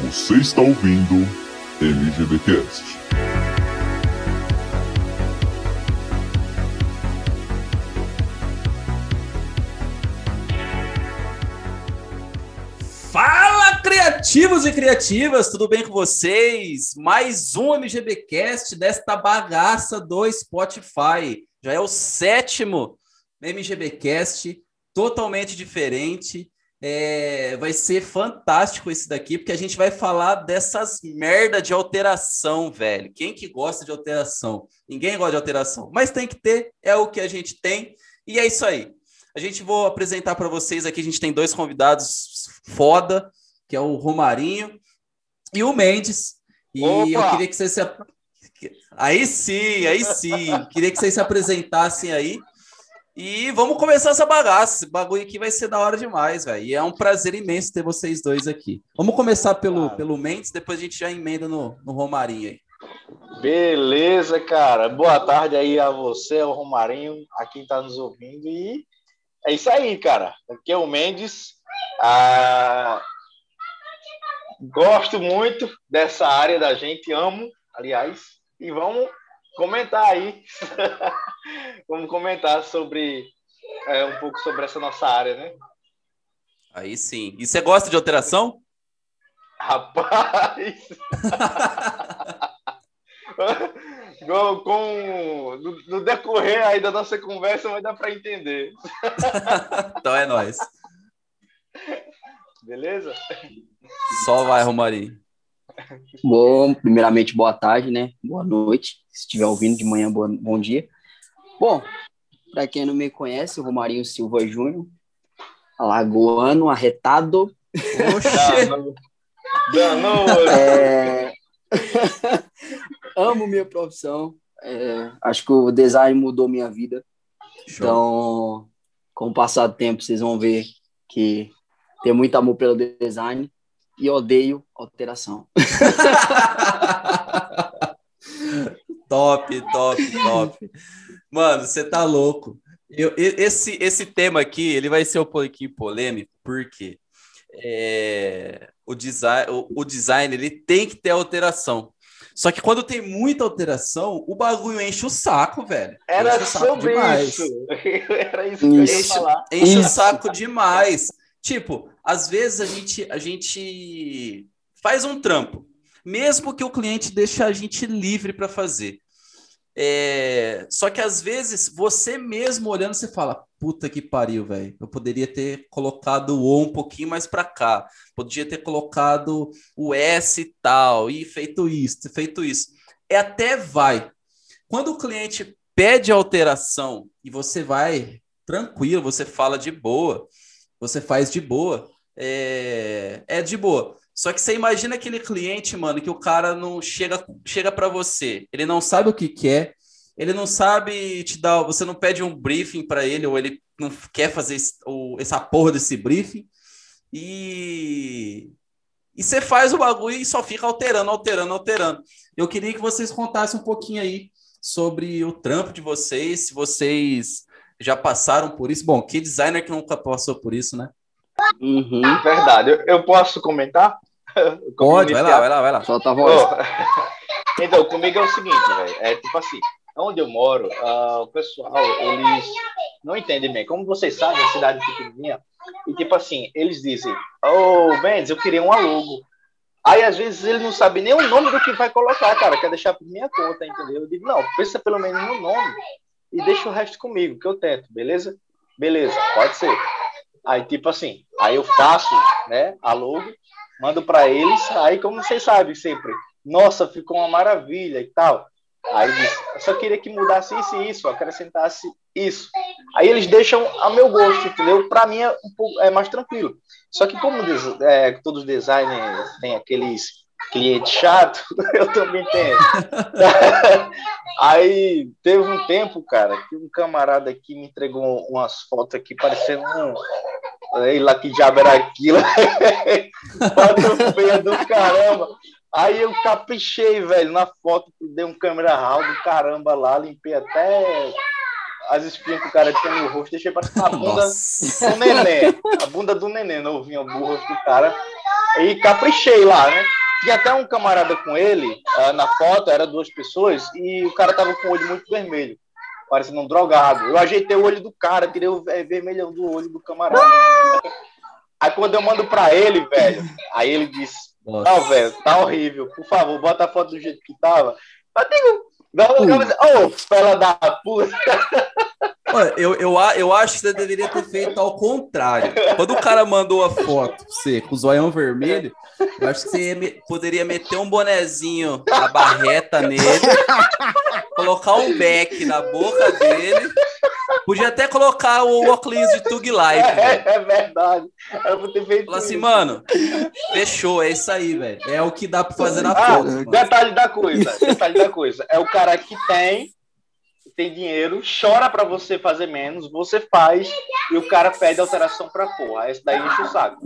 Você está ouvindo MGBcast. Fala, criativos e criativas, tudo bem com vocês? Mais um MGBcast desta bagaça do Spotify. Já é o sétimo MGBcast, totalmente diferente. É, vai ser fantástico esse daqui, porque a gente vai falar dessas merda de alteração, velho. Quem que gosta de alteração? Ninguém gosta de alteração, mas tem que ter, é o que a gente tem, e é isso aí. A gente vou apresentar para vocês aqui, a gente tem dois convidados foda, que é o Romarinho e o Mendes. E Opa! eu queria que vocês se... Aí sim, aí sim. Queria que vocês se apresentassem aí. E vamos começar essa bagaça. Esse bagulho aqui vai ser da hora demais, velho. E é um prazer imenso ter vocês dois aqui. Vamos começar pelo, Claro. pelo Mendes, depois a gente já emenda no, no Romarinho aí. Beleza, cara. Boa tarde aí a você, ao Romarinho, a quem tá nos ouvindo. E é isso aí, cara. Aqui é o Mendes. Ah, Gosto muito dessa área da gente, amo, aliás. E vamos comentar aí. vamos comentar sobre é, um pouco sobre essa nossa área, né? Aí sim. E você gosta de alteração? Rapaz! com, com- no, no decorrer aí da nossa conversa vai dar para entender, então é nóis. beleza? Só vai, Romarinho. Bom, primeiramente, boa tarde, né? Boa noite. Se estiver ouvindo de manhã, boa- bom dia. Bom, para quem não me conhece, o Romarinho Silva Júnior, alagoano, arretado. Danou. É... Amo minha profissão. É, Acho que o design mudou minha vida. Show. Então, com o passar do tempo, vocês vão ver que tem muito amor pelo design e odeio alteração. top, top, top. Mano, você tá louco. Eu, esse, esse tema aqui, ele vai ser um pouquinho polêmico, porque é, o, design, o, o design ele tem que ter alteração. Só que quando tem muita alteração, o bagulho enche o saco, velho. Era enche o saco sobre demais. isso. Era isso que eu ia falar. Enche o Isso. saco demais. Tipo, às vezes a gente, a gente faz um trampo, mesmo que o cliente deixe a gente livre para fazer. É, Só que às vezes você mesmo olhando, você fala: puta que pariu, velho. Eu poderia ter colocado o O um pouquinho mais para cá, podia ter colocado o S e tal, e feito isso, feito isso. É até vai. Quando o cliente pede alteração e você vai tranquilo, você fala de boa, você faz de boa, é, é de boa. Só que você imagina aquele cliente, mano, que o cara não chega, chega para você, ele não sabe o que quer, ele não sabe te dar, você não pede um briefing para ele, ou ele não quer fazer esse- o- essa porra desse briefing, e, e você faz o bagulho e só fica alterando, alterando, alterando. Eu queria que vocês contassem um pouquinho aí sobre o trampo de vocês, se vocês já passaram por isso. Bom, que designer que nunca passou por isso, né? Uhum. Verdade. Eu, eu posso comentar? Pode, vai lá, vai lá, vai lá. Solta a voz. Ô, então, comigo é o seguinte, velho. É tipo assim, onde eu moro, ah, o pessoal, eles não entendem bem. Como vocês sabem, a cidade é pequenininha. E tipo assim, eles dizem, ô, Mendes, eu queria um logo. Aí, às vezes, ele não sabe nem o nome do que vai colocar, cara. Quer deixar por minha conta, entendeu? Eu digo, não, pensa pelo menos no nome e deixa o resto comigo, que eu tento, beleza? Beleza, pode ser. Aí, tipo assim, aí eu faço, né, a logo, mando para eles, aí como vocês sabem sempre, nossa, ficou uma maravilha e tal. Aí eu só queria que mudasse isso e isso, acrescentasse isso. Aí eles deixam a meu gosto, entendeu? Para mim é um pouco é mais tranquilo. Só que como é, todos os designers têm aqueles clientes chatos, eu também tenho. Aí teve um tempo, cara, que um camarada aqui me entregou umas fotos aqui parecendo um. Sei lá que diabo era aquilo. Foto feia do caramba. Aí eu caprichei, velho, na foto, dei um câmera raw do caramba lá, limpei até as espinhas que o cara tinha no rosto, deixei parecer a bunda Nossa. do neném. A bunda do neném, novinho, rosto do cara. E caprichei lá, né? Tinha até um camarada com ele, ah, na foto, era duas pessoas, e o cara tava com o olho muito vermelho, parecendo um drogado. Eu ajeitei o olho do cara, tirei o ver- vermelhão do olho do camarada. Aí quando eu mando pra ele, velho, aí ele disse, Nossa. não, velho, tá horrível, por favor, bota a foto do jeito que tava. Eu digo, não, não, não, ô, fela da puta. Olha, eu, eu, eu acho que você deveria ter feito ao contrário. Quando o cara mandou a foto pra você com o zoião vermelho, eu acho que você me- poderia meter um bonezinho, a barreta nele, colocar um beck na boca dele. Podia até colocar o óculos de Tug Life. É, é verdade. Eu vou ter feito Falar assim, mano, fechou, é isso aí, velho. É o que dá pra fazer na Ah, foto. mano. detalhe da coisa, detalhe da coisa. É o cara que tem, tem dinheiro, chora pra você fazer menos, você faz e o cara pede alteração pra porra. Esse daí enche o saco.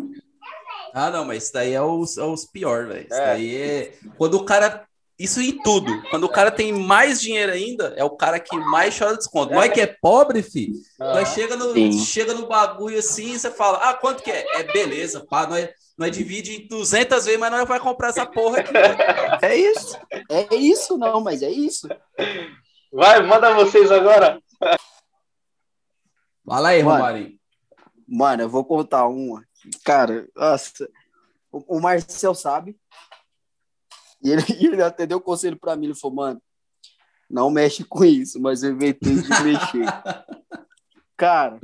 Ah, não, mas isso daí é os, é os pior, velho. Isso É. daí é. Quando o cara. Isso em tudo. Quando o cara tem mais dinheiro ainda, é o cara que mais chora desconto. Nós que é pobre, filho, nós chega no, Sim. chega no bagulho assim, você fala, ah, quanto que é? É beleza, pá, nós, nós divide em 200 vezes, mas nós vai comprar essa porra aqui. É isso. É isso, não, mas é isso. Vai, manda vocês agora. Fala aí, Mano. Romarinho. Mano, eu vou contar uma. Cara, nossa. O, o Marcel sabe. E ele, ele até deu conselho pra mim. Ele falou, mano, não mexe com isso, mas eu inventei de mexer. Cara,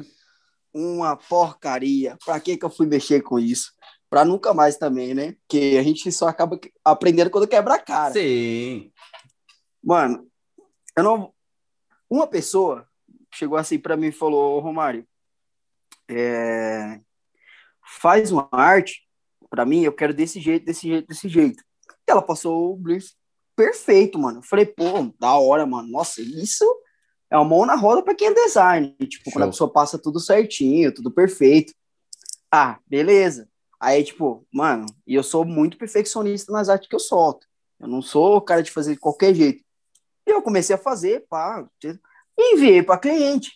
uma porcaria. Pra que que eu fui mexer com isso? Pra nunca mais também, né? Porque a gente só acaba que- aprendendo quando quebra a cara. Sim. Mano, eu não. Uma pessoa chegou assim pra mim e falou: Ô, Romário, é, faz uma arte pra mim, eu quero desse jeito, desse jeito, desse jeito. Ela passou o brief perfeito, mano. Eu falei, pô, da hora, mano. Nossa, isso é uma mão na roda pra quem é design. Tipo, quando a Show. pessoa passa tudo certinho, tudo perfeito. Ah, beleza. Aí, tipo, mano, e eu sou muito perfeccionista nas artes que eu solto. Eu não sou o cara de fazer de qualquer jeito. E eu comecei a fazer, pá, e enviei para cliente.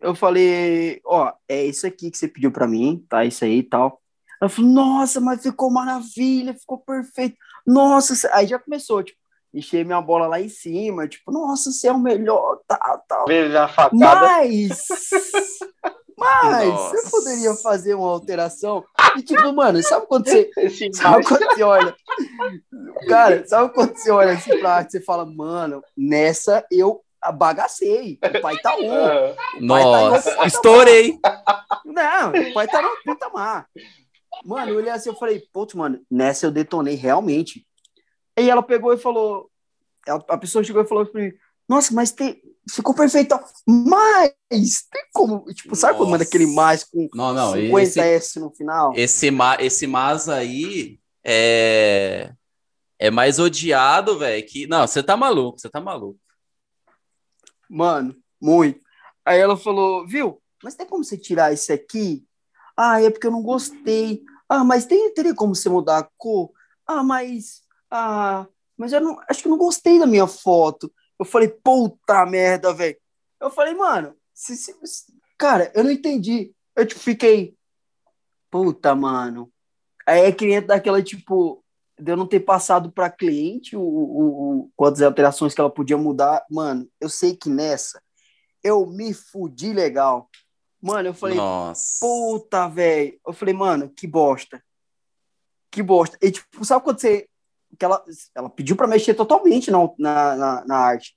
Eu falei, ó, é isso aqui que você pediu para mim, tá? Isso aí e tal. Ela falou, nossa, mas ficou maravilha, ficou perfeito. Nossa, cê-" aí já começou, tipo, encher minha bola lá em cima, tipo, nossa, você é o melhor, tal, tal. Veja a facada. Mas, mas Nossa. você poderia fazer uma alteração. E tipo, mano, sabe quando você, sabe quando você olha, cara, sabe quando você olha assim pra arte, você fala, mano, nessa eu bagacei, o pai tá um. Ah, Nossa, estourei. Não, o pai tá no patamar. Mano, eu olhei assim, eu falei, putz, mano, nessa eu detonei realmente. Aí ela pegou e falou, a pessoa chegou e falou pra mim, nossa, mas tem, ficou perfeito, mas tem como, tipo, sabe quando manda aquele mais com Não, não, 50 esse, S no final? esse, esse mas aí é, é mais odiado, velho, que... Não, você tá maluco, você tá maluco. Mano, muito. Aí ela falou, viu, mas tem como você tirar esse aqui? Ah, é porque eu não gostei. Ah, mas tem, teria como você mudar a cor? Ah, mas. Ah, mas eu não. Acho que eu não gostei da minha foto. Eu falei, puta merda, velho. Eu falei, mano, se, se- cara, eu não entendi. Eu tipo, fiquei. Puta, mano. Aí é cliente daquela, tipo, de eu não ter passado para cliente o, o, o, quantas alterações que ela podia mudar. Mano, eu sei que nessa eu me fudi legal. Mano, eu falei, Nossa. puta, velho. Eu falei, mano, que bosta. Que bosta. E, tipo, sabe quando você. Que ela, ela pediu pra mexer totalmente na, na, na, na arte.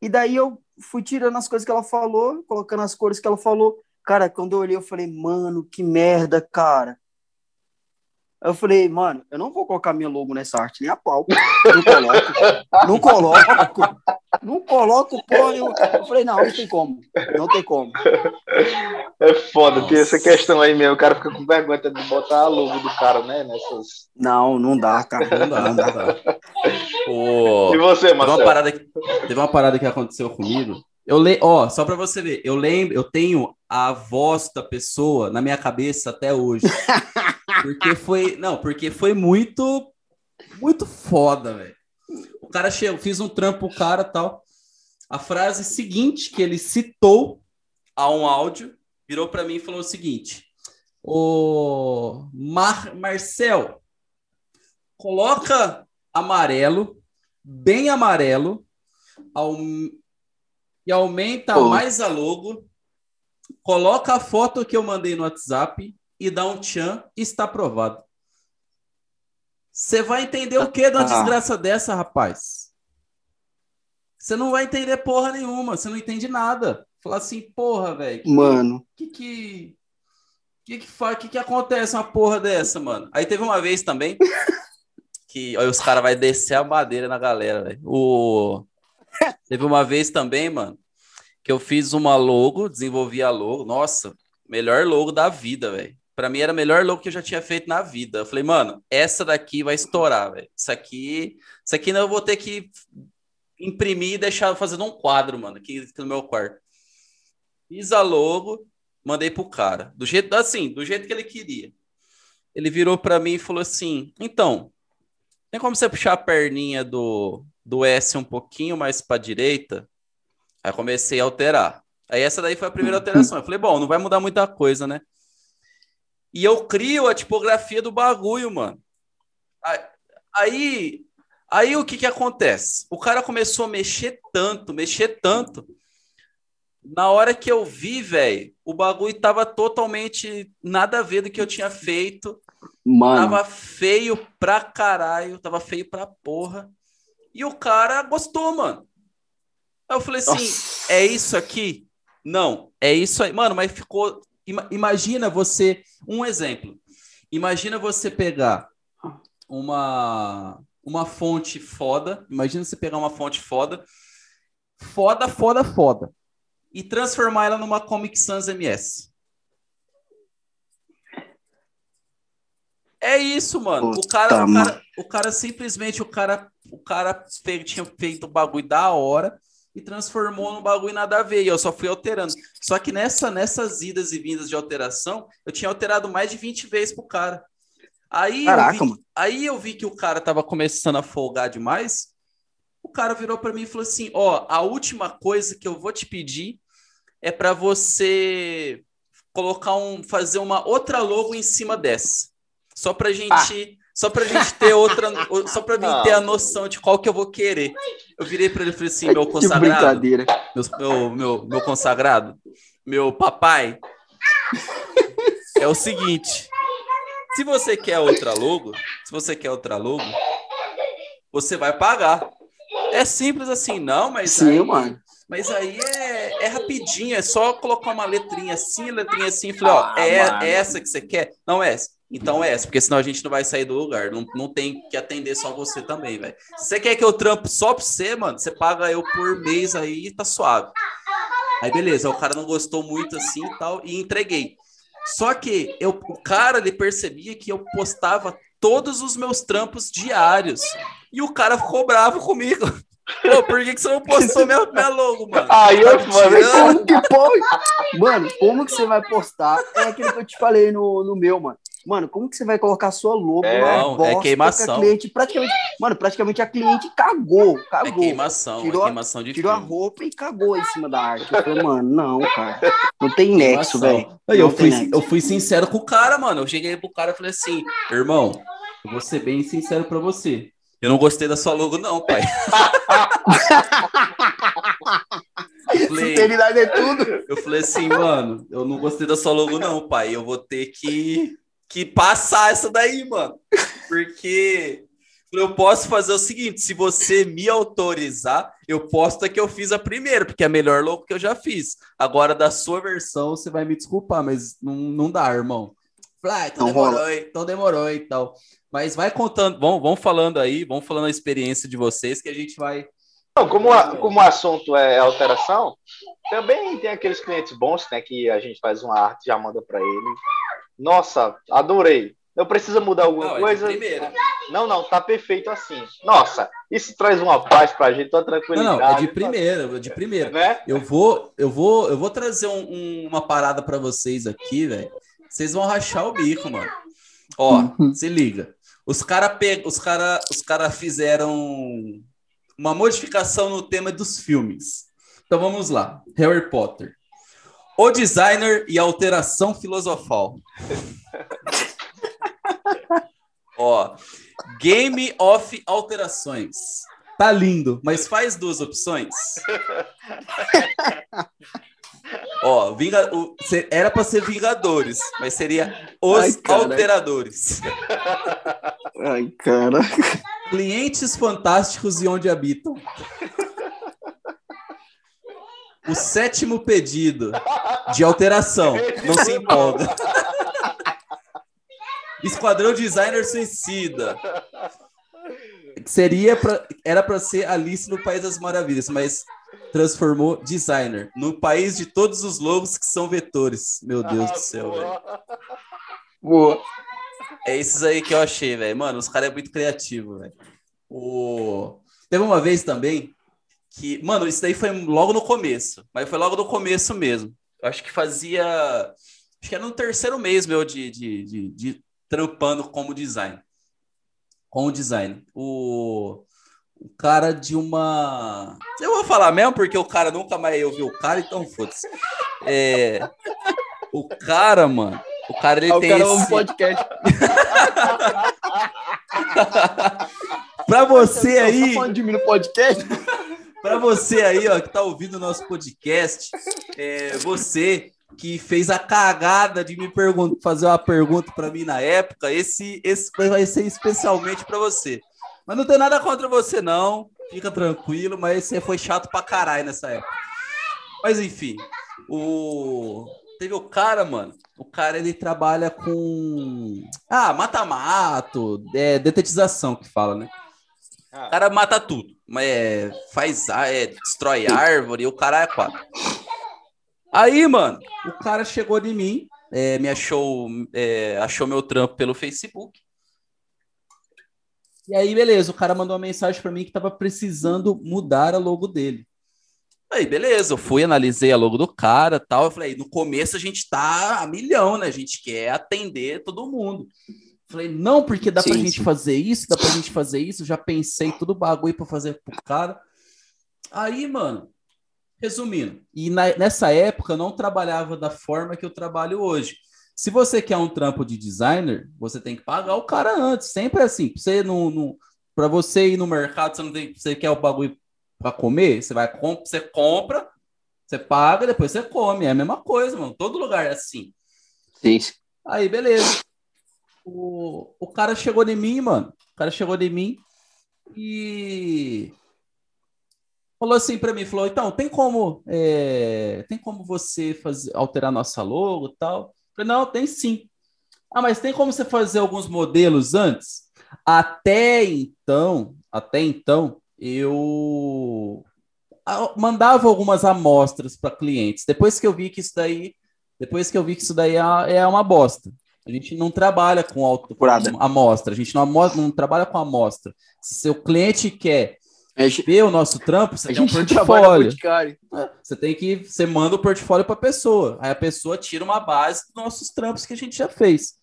E daí eu fui tirando as coisas que ela falou, colocando as cores que ela falou. Cara, quando eu olhei, eu falei, mano, que merda, cara. Eu falei, mano, eu não vou colocar minha logo nessa arte, nem a pau. Não coloco. Não coloco. Não coloco, porra. nenhuma. Eu falei, não, não tem como. Não tem como. É foda, tem Nossa. essa questão aí mesmo. O cara fica com vergonha de botar a logo do cara, né? Nessas. Não, não dá, cara. Não dá, não dá. Ô, E você, Teve uma Marcelo? parada que, teve uma parada que aconteceu comigo. Eu le... Ó, só pra você ver, eu lembro, eu tenho a voz da pessoa na minha cabeça até hoje. Porque foi, não, porque foi muito muito foda, velho. O cara chegou, fiz um trampo pro cara, tal. A frase seguinte que ele citou a um áudio virou para mim e falou o seguinte: O Mar Marcel, coloca amarelo, bem amarelo, ao, e aumenta Pô. mais a logo, coloca a foto que eu mandei no WhatsApp e dá um tchan está aprovado. Você vai entender o que de uma Ah. desgraça dessa, rapaz? Você não vai entender porra nenhuma, você não entende nada. Falar assim, porra, velho, Mano, que que que que faz, que que acontece uma porra dessa, mano? Aí teve uma vez também que aí os caras vai descer a madeira na galera, velho. O teve uma vez também, mano, que eu fiz uma logo, desenvolvi a logo. Nossa, melhor logo da vida, velho. Pra mim era a melhor logo que eu já tinha feito na vida. Eu falei, mano, essa daqui vai estourar, velho. Isso aqui, isso aqui não eu vou ter que imprimir e deixar fazendo um quadro, mano, aqui, aqui no meu quarto. Fiz a logo, mandei pro cara, do jeito assim, do jeito que ele queria. Ele virou pra mim e falou assim: "Então, tem como você puxar a perninha do do S um pouquinho mais pra direita?" Aí comecei a alterar. Aí essa daí foi a primeira alteração. Eu falei: "Bom, não vai mudar muita coisa, né?" E eu crio a tipografia do bagulho, mano. Aí, aí, o que que acontece? O cara começou a mexer tanto, mexer tanto. Na hora que eu vi, velho, o bagulho tava totalmente nada a ver do que eu tinha feito. mano, Tava feio pra caralho, tava feio pra porra. E o cara gostou, mano. Aí eu falei assim: Nossa. é isso aqui? Não, é isso aí. Mano, mas ficou. Ima- Imagina você. Um exemplo. Imagina você pegar uma, uma fonte foda. Imagina você pegar uma fonte foda. Foda, foda, foda. E transformar ela numa Comic Sans MS. É isso, mano. O cara, o cara, o cara simplesmente, o cara, o cara tinha feito o bagulho da hora e transformou num bagulho nada a ver. E eu só fui alterando. Só que nessa, nessas idas e vindas de alteração, eu tinha alterado mais de 20 vezes pro cara. Aí, Caraca, eu vi, mano. aí eu vi que o cara tava começando a folgar demais. O cara virou para mim e falou assim: Ó, a última coisa que eu vou te pedir é para você colocar um, fazer uma outra logo em cima dessa. Só pra gente, só pra gente ter outra, só pra mim ter a noção de qual que eu vou querer. Eu virei para ele e falei assim: meu consagrado, brincadeira. meu, meu, meu, meu consagrado, meu papai, é o seguinte: se você quer outra logo, se você quer outra logo, você vai pagar. É simples assim, não, mas Sim, aí, mano. mas aí é, é rapidinho, é só colocar uma letrinha assim, letrinha assim, e falei, ó, Ah, é, é essa que você quer? Não é essa. Então é essa, porque senão a gente não vai sair do lugar. Não, não tem que atender só você também, velho. Se você quer que eu trampo só pra você, mano, você paga eu por mês aí e tá suave. Aí beleza, o cara não gostou muito assim e tal, e entreguei. Só que eu, o cara, ele percebia que eu postava todos os meus trampos diários. E o cara ficou bravo comigo. Pô, por que, que você não postou minha, minha logo, mano? Aí eu, mano, tirando? Como que pode? Mano, como que você vai postar? É aquilo que eu te falei no, no meu, mano. Mano, como que você vai colocar a sua logo É, numa não, é queimação. que a cliente praticamente... Mano, praticamente a cliente cagou, É cagou. queimação, Tirou é a- queimação de Tirou a filme. roupa e cagou em cima da arte. Eu falei, mano, não, cara. Não tem nexo, velho. Eu fui, nexo. eu fui sincero com o cara, mano. Eu cheguei pro cara e falei assim, irmão, eu vou ser bem sincero pra você. Eu não gostei da sua logo, não, pai. Falei, Sinceridade é tudo. eu falei assim, mano, eu não gostei da sua logo, não, pai. Eu vou ter que, que passar essa daí, mano. Porque eu posso fazer o seguinte: se você me autorizar, eu posto que eu fiz a primeira, porque é a melhor logo que eu já fiz. Agora, da sua versão, você vai me desculpar, mas não, não dá, irmão. Ah, então Não demorou, rola. então demorou e tal. Mas vai contando, vamos, vamos falando aí, vamos falando a experiência de vocês que a gente vai. Não, como, a- como o assunto é alteração, também tem aqueles clientes bons, né? Que a gente faz uma arte, já manda para ele. Nossa, adorei. Eu preciso mudar alguma Não, é coisa? primeira. Não, não, tá perfeito assim. Nossa, isso traz uma paz pra gente, uma Não, tranquilidade. não, é de primeira, é de primeira. Né? Eu vou, eu vou, eu vou trazer um- um- uma parada pra vocês aqui, velho. Vocês vão rachar o bico, mano. Ó, se liga. Os cara pe... os cara, os cara fizeram uma modificação no tema dos filmes. Então vamos lá. Harry Potter. O designer e a alteração filosofal. Ó, Game of Alterações. Tá lindo, mas faz duas opções. Ó, Vinga... o- era para ser Vingadores, mas seria os Ai. Alteradores. Ai, cara. Clientes fantásticos e onde habitam. O sétimo pedido de alteração. Não se empolga. Esquadrão Designer Suicida. Seria pra, era para ser Alice no País das Maravilhas, mas transformou designer no país de todos os logos que são vetores. Meu Deus do céu, velho. Boa. É esses aí que eu achei, velho. Mano, os caras é muito criativo, velho. O... Teve uma vez também que, mano, isso daí foi logo no começo, mas foi logo no começo mesmo. Eu acho que fazia. Acho que era no terceiro mês meu de, de, de, de trampando como design. Com o design. O, o cara de uma. Eu vou falar mesmo, porque o cara nunca mais ouviu o cara, então foda-se. É... O cara, mano. O cara ele Ah, o tem cara esse... ouve podcast. Pra você aí, Tá falando de mim no podcast? Para você aí, ó, que tá ouvindo o nosso podcast, é, você que fez a cagada de me fazer uma pergunta para mim na época, esse, esse vai ser especialmente para você. Mas não tem nada contra você, não. Fica tranquilo, mas você foi chato pra caralho nessa época. Mas enfim, o. Teve o cara, mano. O cara ele trabalha com. Ah, mata-mato, é, detetização que fala, né? O cara mata tudo. É, faz, é, destrói árvore, o cara é quatro. Aí, mano, o cara chegou de mim, é, me achou, é, achou meu trampo pelo Facebook. E aí, beleza, o cara mandou uma mensagem pra mim que tava precisando mudar a logo dele. Aí, beleza, eu fui, analisei a logo do cara tal. Eu falei, no começo a gente tá a milhão, né? A gente quer atender todo mundo. Falei, não, porque dá pra Sim, gente sim. fazer isso, dá pra gente fazer isso. Já pensei tudo bagulho pra fazer pro cara. Aí, mano, resumindo, e na- nessa época eu não trabalhava da forma que eu trabalho hoje. Se você quer um trampo de designer, você tem que pagar o cara antes. Sempre é assim. Pra você, não, não, pra você ir no mercado, você não tem, você quer o bagulho para comer, você vai comp- você compra, você paga, depois você come. É a mesma coisa, mano. Todo lugar é assim. Sim, sim. Aí, beleza. O, o cara chegou em mim, mano. O cara chegou em mim e falou assim pra mim, falou, então, tem como é, tem como você fazer, alterar nossa logo e tal? Eu Falei, não, tem sim. Ah, mas tem como você fazer alguns modelos antes? Até então, até então, eu mandava algumas amostras para clientes. Depois que eu vi que isso daí, depois que eu vi que isso daí é, é uma bosta. A gente não trabalha com auto, com amostra, a gente não, amo- não trabalha com amostra. Se seu cliente quer ver o nosso trampo, você tem um portfólio. É, Você tem que, você manda o portfólio para a pessoa. Aí a pessoa tira uma base dos nossos trampos que a gente já fez.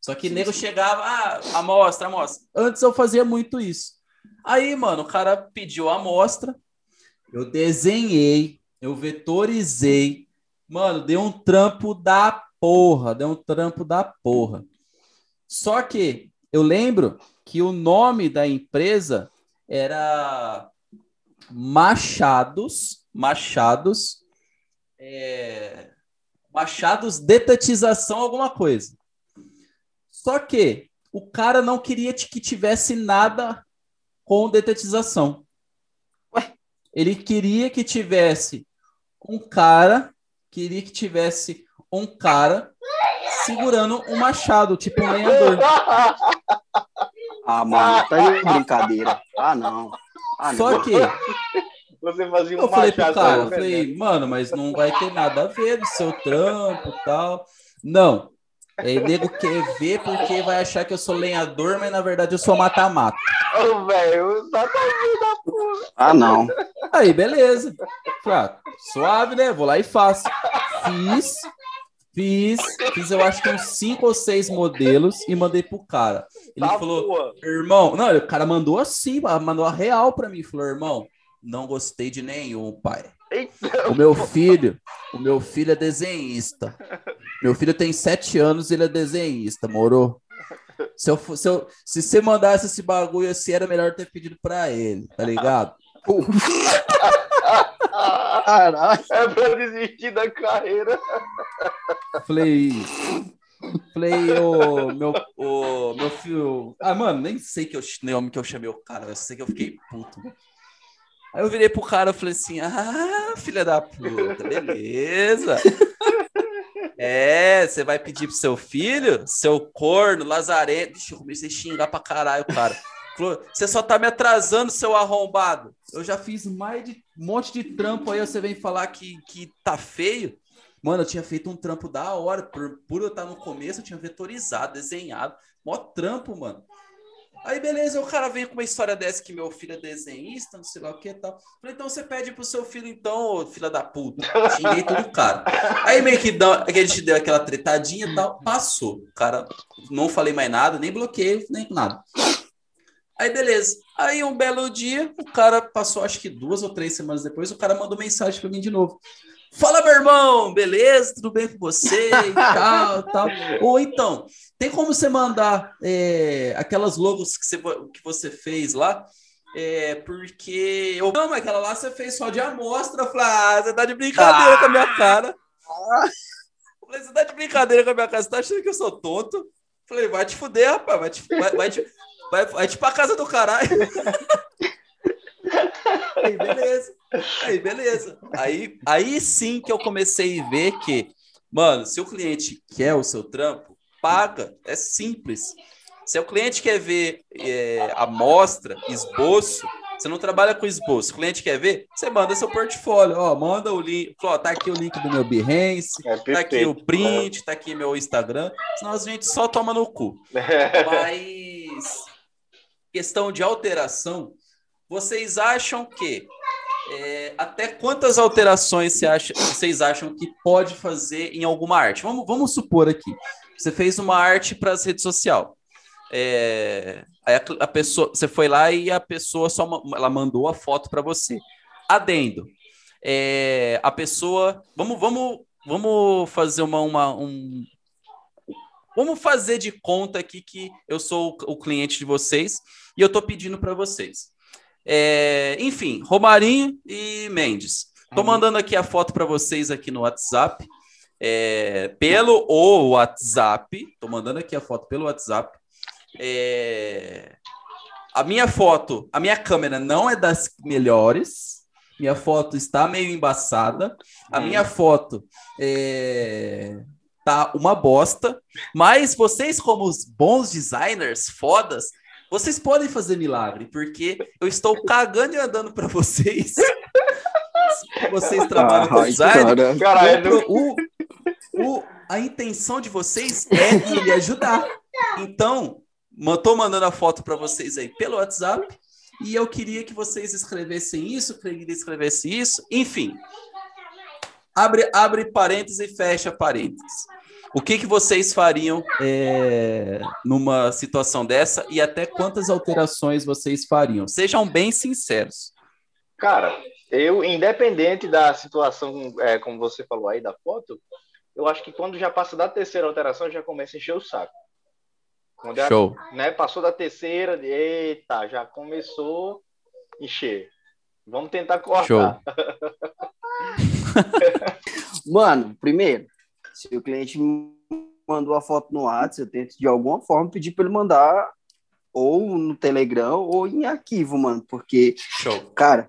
Só que nego chegava, ah, amostra, amostra. Antes eu fazia muito isso. Aí, mano, o cara pediu a amostra, eu desenhei, eu vetorizei. Mano, deu um trampo da porra, deu um trampo da porra. Só que eu lembro que o nome da empresa era Machados, Machados, é, Machados Detetização alguma coisa. Só que o cara não queria que tivesse nada com detetização. Ué, ele queria que tivesse um cara, queria que tivesse um cara segurando um machado, tipo um lenhador. Ah, mano, tá de brincadeira. Ah, não. Ah, Só não. que Você fazia um eu falei pro cara, eu aí, falei, mano, mas não vai ter nada a ver do seu trampo e tal. Não. É, nego quer ver porque vai achar que eu sou lenhador, mas na verdade eu sou mata-mata. Ô, velho, só tá da porra. Ah, não. Aí, beleza. Falei, ah, suave, né? Vou lá e faço. Fiz, fiz, fiz eu acho que uns cinco ou seis modelos e mandei pro cara. Ele Tá falou, boa. irmão, não, o cara mandou assim, mandou a real pra mim. Falou, irmão, não gostei de nenhum, pai. Então, O meu filho, o meu filho é desenhista. Meu filho tem sete anos e ele é desenhista, morou? Se, eu, se, eu- se você mandasse esse bagulho assim, era melhor ter pedido pra ele, tá ligado? Caralho. é pra desistir da carreira. Falei. Falei, ô, meu, ô, meu filho. Ah, mano, nem sei que eu, nome que eu chamei o cara, eu sei que eu fiquei puto. Aí eu virei pro cara e falei assim: ah, filha da puta, beleza. É, você vai pedir pro seu filho, seu corno, lazarento. Vixe, eu comecei a xingar pra caralho, cara. Você só tá me atrasando, seu arrombado. Eu já fiz mais de um monte de trampo aí, você vem falar que, que tá feio. Mano, eu tinha feito um trampo da hora. Por, por eu estar no começo, eu tinha vetorizado, desenhado. Mó trampo, mano. Aí, beleza, o cara vem com uma história dessa que meu filho é desenhista, não sei lá o que e tal. Falei, então você pede pro seu filho, então, ô, filha da puta. Xinguei todo o cara. Aí meio que, dá, que a gente deu aquela tretadinha e tal, passou. O cara, não falei mais nada, nem bloqueei, nem nada. Aí, beleza. Aí, um belo dia, o cara passou, acho que duas ou três semanas depois, o cara mandou mensagem pra mim de novo. Fala, meu irmão, beleza? Tudo bem com você? E tal, tal. Ou então, tem como você mandar é, aquelas logos que você, que você fez lá? É, porque eu. Não, mas aquela lá você fez só de amostra. Eu falei, ah, você tá de brincadeira com a minha cara. Eu falei, você tá de brincadeira com a minha cara, você tá achando que eu sou tonto? Eu falei, vai te fuder, rapaz, vai te, vai, vai te, vai, vai te pra casa do caralho. Aí, beleza. Aí, beleza. Aí, aí sim que eu comecei a ver que, mano, se o cliente quer o seu trampo, paga. É simples. Se o cliente quer ver é, amostra, esboço, você não trabalha com esboço. O cliente quer ver, você manda seu portfólio. Ó, manda o link. Ó, tá aqui o link do meu Behance, É tá aqui o print, tá aqui meu Instagram. Senão a gente só toma no cu. Mas questão de alteração, vocês acham que é, até quantas alterações você acha, vocês acham que pode fazer em alguma arte? Vamos, vamos supor aqui, você fez uma arte para as redes sociais. É, a, a, pessoa, você foi lá e a pessoa só ela mandou a foto para você. Adendo. É, a pessoa, vamos, vamos, vamos fazer uma, uma um, Vamos fazer de conta aqui que eu sou o cliente de vocês e eu estou pedindo para vocês. É, enfim, Romarinho e Mendes. Estou mandando aqui a foto para vocês aqui no WhatsApp. É, pelo o WhatsApp. Estou mandando aqui a foto pelo WhatsApp. É, a minha foto, a minha câmera não é das melhores. Minha foto está meio embaçada. A Hum. minha foto é, tá uma bosta, mas vocês, como os bons designers, fodas, vocês podem fazer milagre, porque eu estou cagando e andando para vocês. vocês trabalham com Ai, design. cara. Caralho, O, o- a intenção de vocês é me ajudar. Então, tô mandando a foto para vocês aí pelo WhatsApp. E eu queria que vocês escrevessem isso, queria que escrevesse isso, enfim. Abre, abre parênteses e fecha parênteses. O que, que vocês fariam é, numa situação dessa e até quantas alterações vocês fariam? Sejam bem sinceros. Cara, eu, independente da situação, é, como você falou aí da foto, eu acho que quando já passa da terceira alteração, já começa a encher o saco. Quando Show. né, passou da terceira, eita, já começou a encher. Vamos tentar cortar. Show. Mano, primeiro, se o cliente me mandou a foto no WhatsApp, eu tento de alguma forma pedir para ele mandar ou no Telegram ou em arquivo, mano, porque, Show. cara,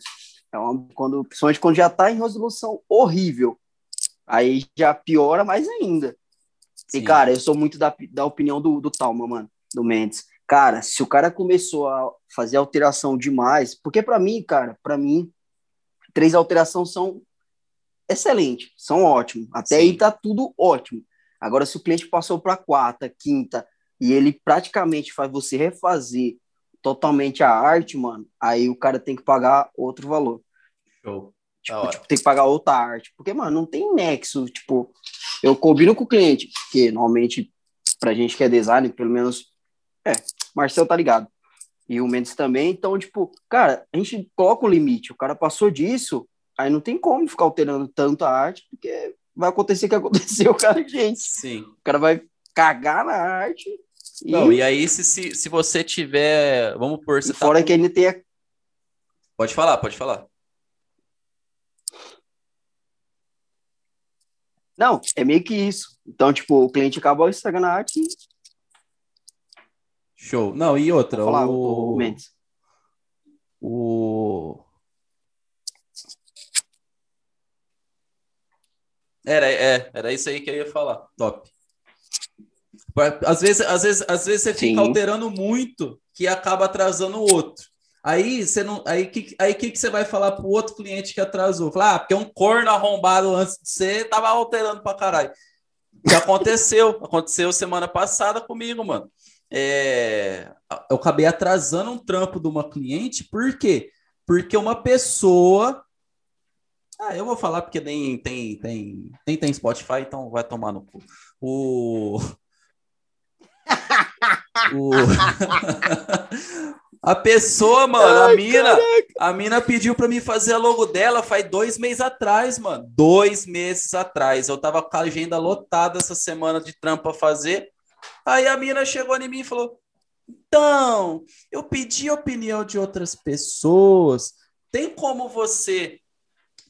é uma, quando, principalmente quando já tá em resolução horrível, aí já piora mais ainda. E, Sim. cara, eu sou muito da, da opinião do, do Talma, mano, do Mendes. Cara, se o cara começou a fazer alteração demais, porque para mim, cara, para mim, três alterações são excelentes, são ótimos. Até Sim. aí tá tudo ótimo. Agora, se o cliente passou para quarta, quinta, e ele praticamente faz você refazer totalmente a arte, mano, aí o cara tem que pagar outro valor. Show. Tipo, tipo, tem que pagar outra arte. Porque, mano, não tem nexo. Tipo, eu combino com o cliente, porque normalmente, pra gente que é designer, pelo menos. É, Marcel tá ligado. E o Mendes também. Então, tipo, cara, a gente coloca um limite. O cara passou disso, Aí não tem como ficar alterando tanto a arte, porque vai acontecer o que aconteceu com a gente. Sim. O cara vai cagar na arte. E, Não, e aí, se, se, se você tiver. Vamos por. Você tá fora com- que ainda tem a Pode falar, pode falar. Não, é meio que isso. Então, tipo, o cliente acaba estragando a arte e Show. Não, e outra, Vou falar, o, o Mendes. o... Era, é, era isso aí que eu ia falar. Top. Às vezes, às vezes, às vezes você fica Sim. alterando muito que acaba atrasando o outro. Aí você não, aí que, aí que que você vai falar pro outro cliente que atrasou? Falar, ah, porque um corno arrombado antes de você tava alterando pra caralho. Que aconteceu, aconteceu semana passada comigo, mano. É, eu acabei atrasando um trampo de uma cliente, por quê? Porque uma pessoa. Ah, eu vou falar porque nem tem, tem, nem tem Spotify, então vai tomar no cu. O. o... a pessoa, mano, a mina, a mina pediu pra mim fazer a logo dela faz dois meses atrás, mano. Dois meses atrás. Eu tava com a agenda lotada essa semana de trampo pra fazer. Aí a mina chegou em mim e falou: Então, eu pedi a opinião de outras pessoas. Tem como você.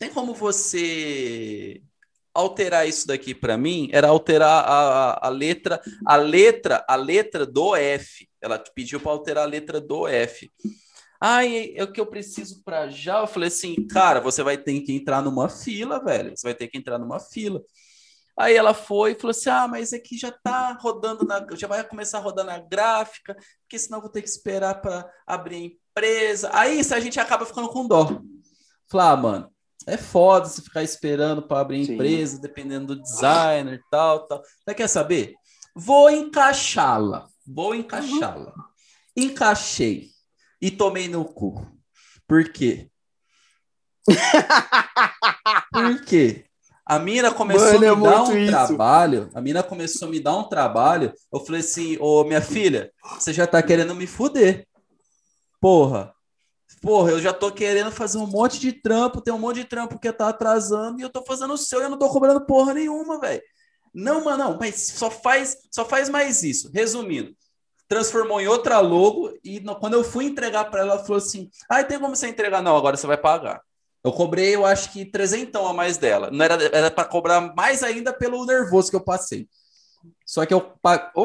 Tem como você alterar isso daqui para mim? Era alterar a, a, a letra, a letra, a letra do F. Ela pediu para alterar a letra do F. Ai, é o que eu preciso para já. Eu falei assim, cara, você vai ter que entrar numa fila, velho. Você vai ter que entrar numa fila. Aí ela foi e falou assim: Ah, mas aqui já tá rodando, na, já vai começar a rodar na gráfica, porque senão eu vou ter que esperar para abrir a empresa. Aí isso a gente acaba ficando com dó. Falar, ah, mano, é foda você ficar esperando para abrir Sim. empresa, dependendo do designer e tal, tal. Você quer saber? Vou encaixá-la. Vou encaixá-la. Encaixei e tomei no cu. Por quê? Por quê? A mina começou Mano, é a me dar muito um isso. trabalho. A mina começou a me dar um trabalho. Eu falei assim: Ô, minha filha, você já tá querendo me fuder. Porra. Porra, eu já tô querendo fazer um monte de trampo. Tem um monte de trampo que tá atrasando e eu tô fazendo o seu e eu não tô cobrando porra nenhuma, velho. Não, mano, não, mas só faz, só faz mais isso. Resumindo, transformou em outra logo e no- quando eu fui entregar para ela, ela falou assim: "Ah, tem como você entregar? Não, agora você vai pagar". Eu cobrei, eu acho que trezentão a mais dela. Não era era para cobrar mais ainda pelo nervoso que eu passei. Só que eu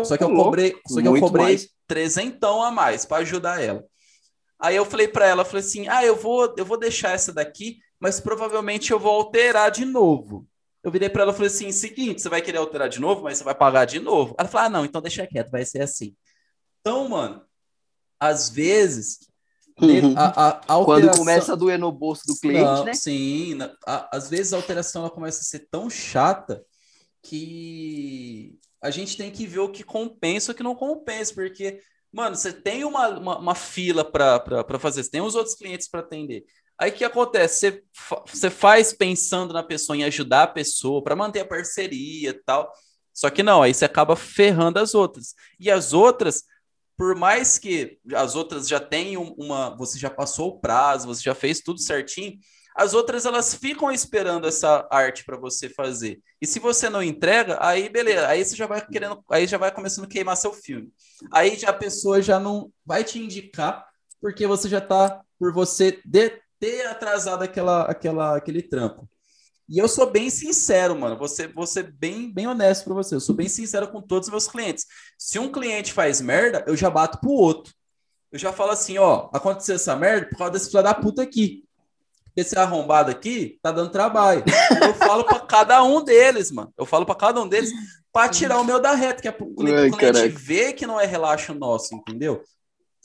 só que eu cobrei, só que eu cobrei trezentão a mais para ajudar ela. Aí eu falei para ela, eu falei assim: "Ah, eu vou eu vou deixar essa daqui, mas provavelmente eu vou alterar de novo". Eu virei para ela e falei assim: seguinte, você vai querer alterar de novo, mas você vai pagar de novo. Ela falou: ah, não, então deixa quieto, vai ser assim. Então, mano, às vezes, Uhum. a, a- a Quando alteração- começa a doer no bolso do cliente, Não, né? Sim, a- às vezes a alteração ela começa a ser tão chata que a gente tem que ver o que compensa e o que não compensa, porque, mano, você tem uma, uma, uma fila para fazer, você tem os outros clientes para atender. Aí o que acontece? Você, você faz pensando na pessoa, em ajudar a pessoa, para manter a parceria e tal. Só que não, aí você acaba ferrando as outras. E as outras, por mais que as outras já tenham uma. Você já passou o prazo, você já fez tudo certinho, as outras elas ficam esperando essa arte para você fazer. E se você não entrega, aí beleza, aí você já vai querendo, aí já vai começando a queimar seu filme. Aí já a pessoa já não vai te indicar, porque você já tá por você de- ter atrasado aquela, aquela, aquele trampo. E eu sou bem sincero, mano. Você, você bem, bem honesto para você. Eu sou bem sincero com todos os meus clientes. Se um cliente faz merda, eu já bato pro outro. Eu já falo assim, ó, aconteceu essa merda por causa desse filho da puta aqui. Esse arrombado aqui tá dando trabalho. Eu falo para cada um deles, mano. Eu falo para cada um deles para tirar o meu da reta, que é pro cli- Ai, cliente ver que não é relaxo nosso, entendeu?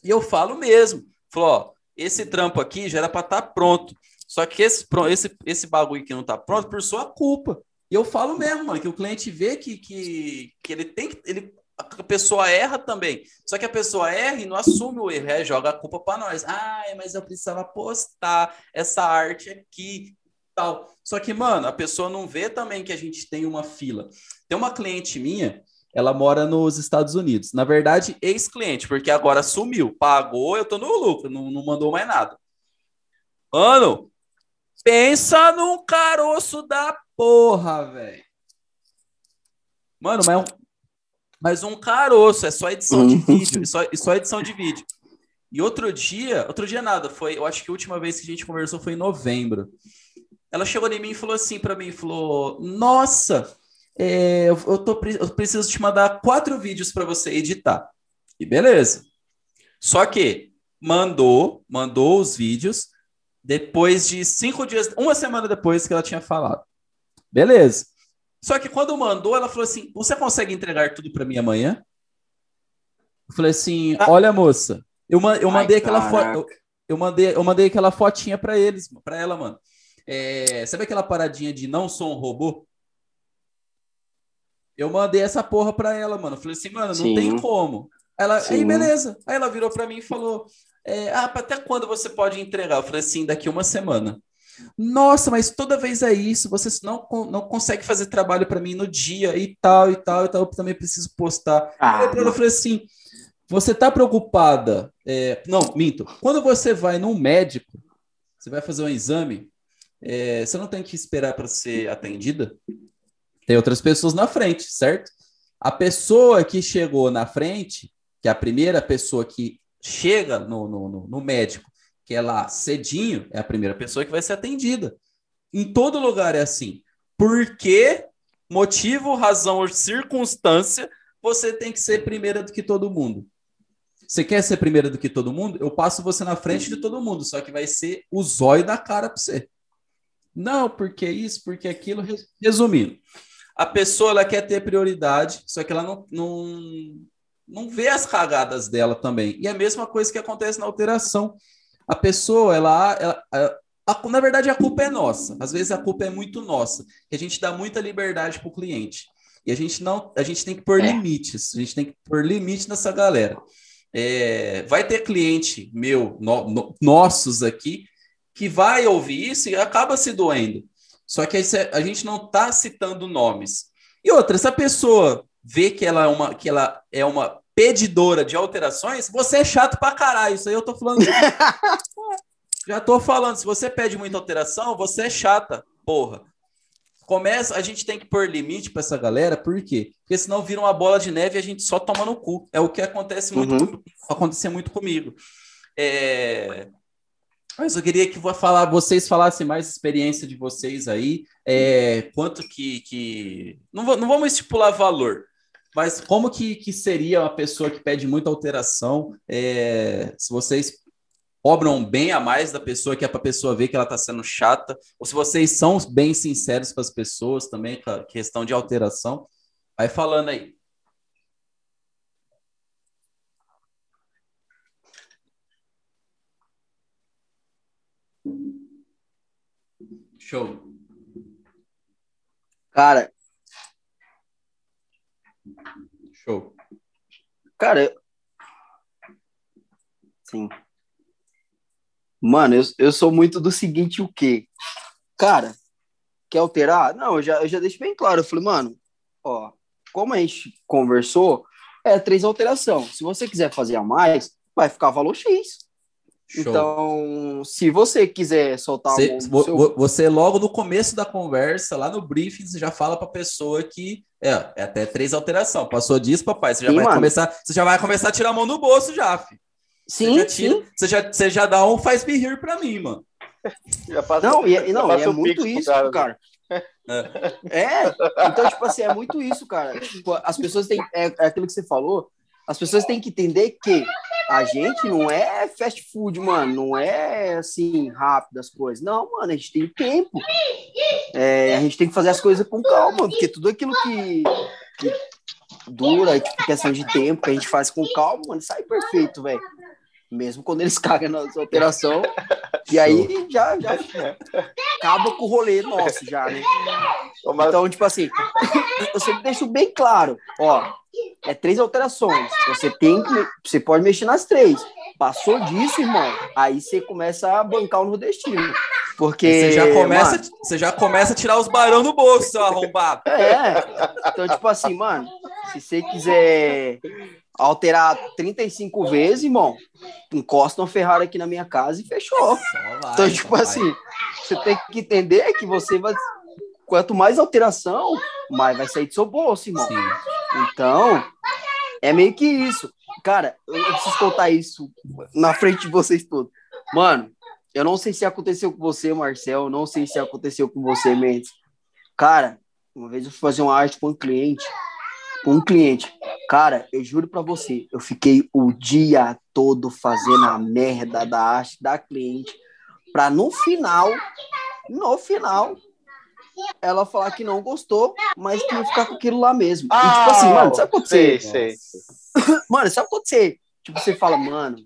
E eu falo mesmo. Falo, ó, esse trampo aqui já era para estar pronto. Só que esse, esse, esse bagulho que não tá pronto por sua culpa. E eu falo mesmo, mano, que o cliente vê que, que, que ele tem que. Ele, a pessoa erra também. Só que a pessoa erra e não assume o erro, é, joga a culpa para nós. Ai, mas eu precisava postar essa arte aqui tal. Só que, mano, a pessoa não vê também que a gente tem uma fila. Tem uma cliente minha, ela mora nos Estados Unidos. Na verdade, ex-cliente, porque agora sumiu. Pagou, eu tô no lucro, não, não mandou mais nada. Mano, Pensa num caroço da porra, velho. Mano, mas, é um, mas um caroço, é só edição de vídeo, só, só edição de vídeo. E outro dia, outro dia nada, foi, eu acho que a última vez que a gente conversou foi em novembro. Ela chegou em mim e falou assim para mim, falou: "Nossa, é, eu, tô, eu preciso te mandar quatro vídeos para você editar". E beleza. Só que mandou, mandou os vídeos depois de cinco dias, uma semana depois que ela tinha falado. Beleza. Só que quando mandou, ela falou assim: Você consegue entregar tudo para mim amanhã? Eu falei assim: ah. Olha, moça, eu, eu mandei Ai, aquela foto. Eu, eu, mandei, eu mandei aquela fotinha para eles, para ela, mano. É, sabe aquela paradinha de não sou um robô? Eu mandei essa porra pra ela, mano. Eu falei assim, mano, não Sim. tem como. Ela, Sim. aí beleza. Aí ela virou pra mim e falou: é, Ah, até quando você pode entregar? Eu falei assim, daqui uma semana. Nossa, mas toda vez é isso, você não, não consegue fazer trabalho para mim no dia e tal, e tal, e tal, eu também preciso postar. Ah, eu falei assim: você está preocupada? É, não, minto. Quando você vai num médico, você vai fazer um exame, é, você não tem que esperar para ser atendida. Tem outras pessoas na frente, certo? A pessoa que chegou na frente, que é a primeira pessoa que chega no, no, no médico, que é lá cedinho, é a primeira pessoa que vai ser atendida. Em todo lugar é assim. Por motivo, razão ou circunstância você tem que ser primeira do que todo mundo? Você quer ser primeira do que todo mundo? Eu passo você na frente de todo mundo, só que vai ser o zóio da cara para você. Não, porque isso, porque aquilo. Resumindo, a pessoa ela quer ter prioridade, só que ela não, não, não vê as cagadas dela também. E é a mesma coisa que acontece na alteração. A pessoa, ela, ela, ela a, na verdade, a culpa é nossa. Às vezes a culpa é muito nossa, que a gente dá muita liberdade para o cliente. E a gente não, a gente tem que pôr é. limites, a gente tem que pôr limite nessa galera. É, vai ter cliente meu, no, no, nossos aqui, que vai ouvir isso e acaba se doendo. Só que a gente não está citando nomes. E outra, se a pessoa vê que ela é uma, que ela é uma pedidora de alterações, você é chato pra caralho. Isso aí eu tô falando. Já tô falando, se você pede muita alteração, você é chata, porra começa, a gente tem que pôr limite para essa galera, por quê? Porque senão vira uma bola de neve e a gente só toma no cu. É o que acontece muito, uhum. acontecer muito comigo. É... Mas eu queria que vou falar, vocês falassem mais experiência de vocês aí, é, quanto que, que... Não, não vamos estipular valor, mas como que, que seria uma pessoa que pede muita alteração? É, se vocês cobram bem a mais da pessoa, que é para a pessoa ver que ela está sendo chata, ou se vocês são bem sinceros com as pessoas também, com a questão de alteração. Vai falando aí. Show. Cara. Show. Cara. Sim. Mano, eu, eu sou muito do seguinte, o quê? Cara, quer alterar? Não, eu já, eu já deixo bem claro. Eu falei, mano, ó, como a gente conversou, é três alteração. Se você quiser fazer a mais, vai ficar valor X. Show. Então, se você quiser soltar você, seu... você logo no começo da conversa, lá no briefing, você já fala para a pessoa que é, é, até três alteração. Passou disso, papai, você já Sim, vai mano. começar, você já vai começar a tirar a mão do bolso já, filho. Sim, você já, tira, sim. Você já, você já dá um faz me rir pra mim, mano. não, e, é, não, é muito isso, cara. cara. É. é. então, tipo assim, é muito isso, cara. Tipo, as pessoas têm. É, é aquilo que você falou. As pessoas têm que entender que a gente não é fast food, mano. Não é assim, rápido as coisas. Não, mano, a gente tem tempo. É, a gente tem que fazer as coisas com calma, porque tudo aquilo que, que dura, tipo, questão de tempo, que a gente faz com calma, mano, sai perfeito, velho mesmo quando eles cagam na sua operação. e aí já, já acaba com o rolê nosso já, né? Então, tipo assim, eu sempre deixo bem claro, ó, é três alterações. Você tem que, você pode mexer nas três. Passou disso, irmão, aí você começa a bancar o nordestino. Porque. Você já começa, mano, você já começa a tirar os barão do bolso, seu arrombado. É. Então, tipo assim, mano, se você quiser alterar 35 vezes, irmão, encosta uma Ferrari aqui na minha casa e fechou. Vai, Então, tipo vai. assim, você tem que entender que você vai. Quanto mais alteração, mais vai sair do seu bolso, irmão. Sim. Então, é meio que isso. Cara, eu preciso contar isso na frente de vocês todos. Mano, eu não sei se aconteceu com você, Marcel, não sei se aconteceu com você, Mendes. Cara, uma vez eu fui fazer uma arte para um cliente, pra um cliente. Cara, eu juro pra você, eu fiquei o dia todo fazendo a merda da arte da cliente, pra no final, no final, ela falar que não gostou, mas que ia ficar com aquilo lá mesmo. e tipo assim, mano, sabe o que sei, você sei. Mano, sabe quando você, tipo, você fala, mano,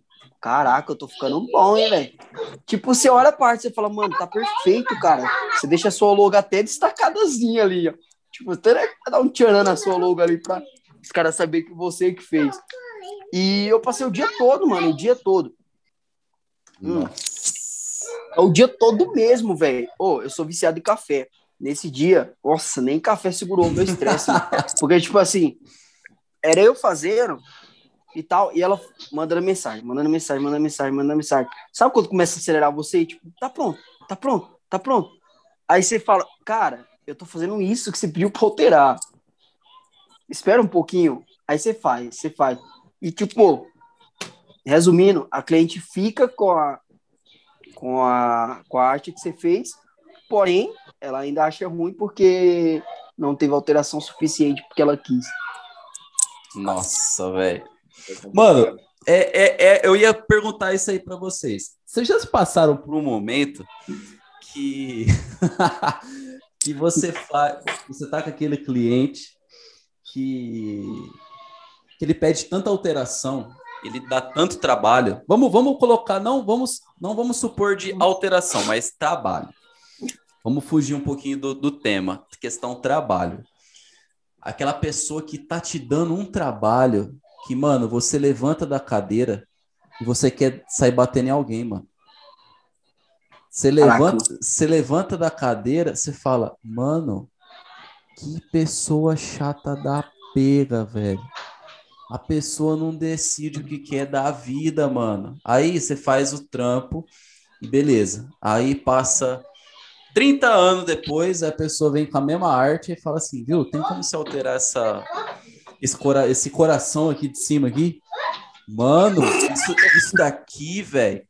caraca, eu tô ficando bom, hein, velho? Tipo, você olha a parte, você fala, mano, tá perfeito, cara. Você deixa a sua logo até destacadazinha ali, ó. Tipo, até dar um tcharam na sua logo ali pra os caras saberem que você que fez. E eu passei o dia todo, mano, o dia todo. Hum. É o dia todo mesmo, velho. Ô, eu sou viciado em café. Nesse dia, nossa, nem café segurou o meu estresse. Porque, tipo assim, era eu fazendo e tal, e ela mandando mensagem, mandando mensagem, mandando mensagem, mandando mensagem. Sabe quando começa a acelerar você? e, Tipo, tá pronto, tá pronto, tá pronto. Aí você fala, cara, eu tô fazendo isso que você pediu pra alterar. Espera um pouquinho. Aí você faz, você faz. E, tipo, resumindo, a cliente fica com a, com a, com a arte que você fez, porém, ela ainda acha ruim porque não teve alteração suficiente porque ela quis. Nossa, velho. Mano, É, é, é, eu ia perguntar isso aí pra vocês. Vocês já se passaram por um momento que que você faz, você tá com aquele cliente que que ele pede tanta alteração, ele dá tanto trabalho. Vamos, vamos colocar, não vamos, não vamos supor de alteração, mas trabalho. Vamos fugir um pouquinho do, do tema, questão trabalho. Aquela pessoa que tá te dando um trabalho que, mano, você levanta da cadeira e você quer sair batendo em alguém, mano. Você levanta, você levanta da cadeira, você fala, mano, que pessoa chata da pega, velho. A pessoa não decide o que quer da vida, mano. Aí você faz o trampo e beleza. Aí passa 30 anos depois, a pessoa vem com a mesma arte e fala assim, viu, tem como você alterar essa, esse, cora esse coração aqui de cima aqui? Mano, isso, isso daqui, velho.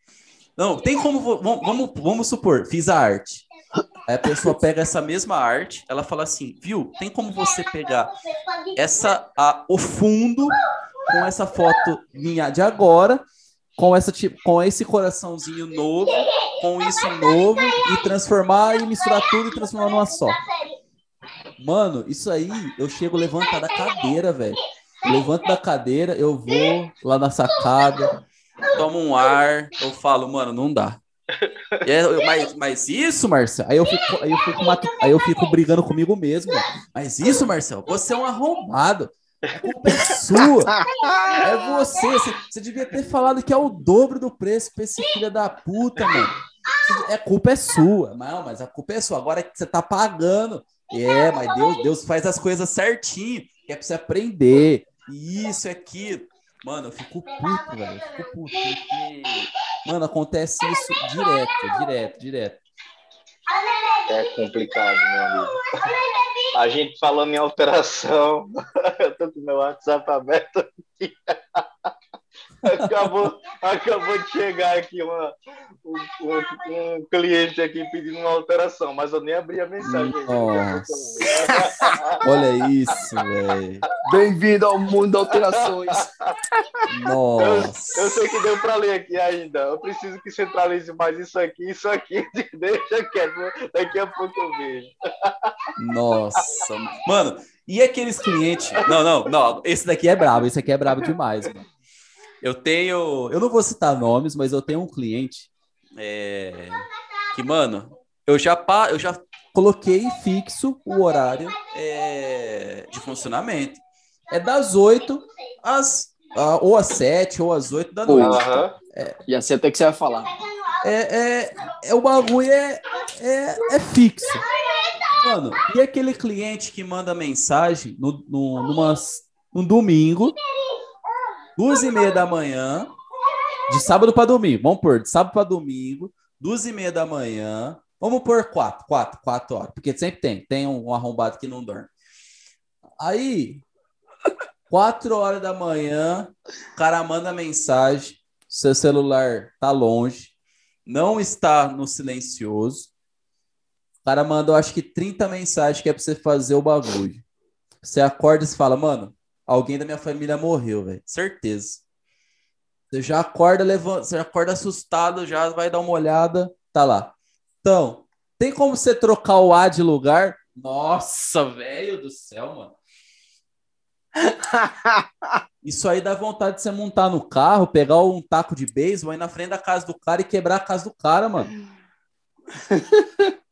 Não, tem como. Vamos, vamos supor, fiz a arte. Aí a pessoa pega essa mesma arte, ela fala assim, viu? Tem como você pegar essa a, o fundo com essa foto minha de agora, com essa com esse coraçãozinho novo, com isso novo e transformar e misturar tudo e transformar numa só. Mano, isso aí eu chego levantar da cadeira, velho. Levanto da cadeira, eu vou lá na sacada, tomo um ar, eu falo, mano, não dá. É, mas, mas isso, Marcel, aí eu fico, aí eu fico, aí eu fico brigando comigo mesmo. Mas isso, Marcel, você é um arrombado. Culpa é sua. É você. você. Você devia ter falado que é o dobro do preço pra esse filho da puta, mano. A culpa é sua. Não, mas a culpa é sua. Agora que você tá pagando. É, mas Deus, Deus faz as coisas certinho. Que é pra você aprender. Isso, é aquilo. Mano, eu fico puto, velho. Eu fico puto. Porque, mano, acontece isso direto, direto, direto. É complicado, meu amigo. A gente falando em alteração, eu tô com meu WhatsApp aberto aqui. Acabou, acabou de chegar aqui uma, um, um- um cliente aqui pedindo uma alteração, mas eu nem abri a mensagem. Nossa. Olha isso, velho. Bem-vindo ao mundo de alterações. Nossa. Eu sei que deu para ler aqui ainda. Eu preciso que centralize mais isso aqui, isso aqui. Deixa quieto. Daqui a pouco eu vejo. Nossa. Mano, e aqueles clientes? Não, não, não. Esse daqui é brabo. Esse aqui é brabo demais, mano. Eu tenho. Eu não vou citar nomes, mas eu tenho um cliente é, que, mano, eu já, pa- eu já coloquei fixo o horário é, de funcionamento. É das 8 às. ou às 7 ou às 8 da noite. Aham. Já sei até o que você vai falar. É, é, é o bagulho é, é, é fixo. Mano, e aquele cliente que manda mensagem no, no, numa, num domingo duas e meia da manhã, de sábado para domingo. Vamos pôr, de sábado para domingo, duas e meia da manhã. Vamos pôr quatro, quatro, quatro horas, porque sempre tem, tem um arrombado que não dorme. Aí, quatro horas da manhã, o cara manda mensagem, seu celular tá longe, não está no silencioso. O cara mandou, acho que 30 mensagens que é pra você fazer o bagulho. Você acorda e fala, mano, alguém da minha família morreu, velho. Certeza. Você já acorda, levanta, você já acorda assustado, já vai dar uma olhada, tá lá. Então, tem como você trocar o A de lugar? Nossa, velho do céu, mano. Isso aí dá vontade de você montar no carro, pegar um taco de beisebol, ir na frente da casa do cara e quebrar a casa do cara, mano.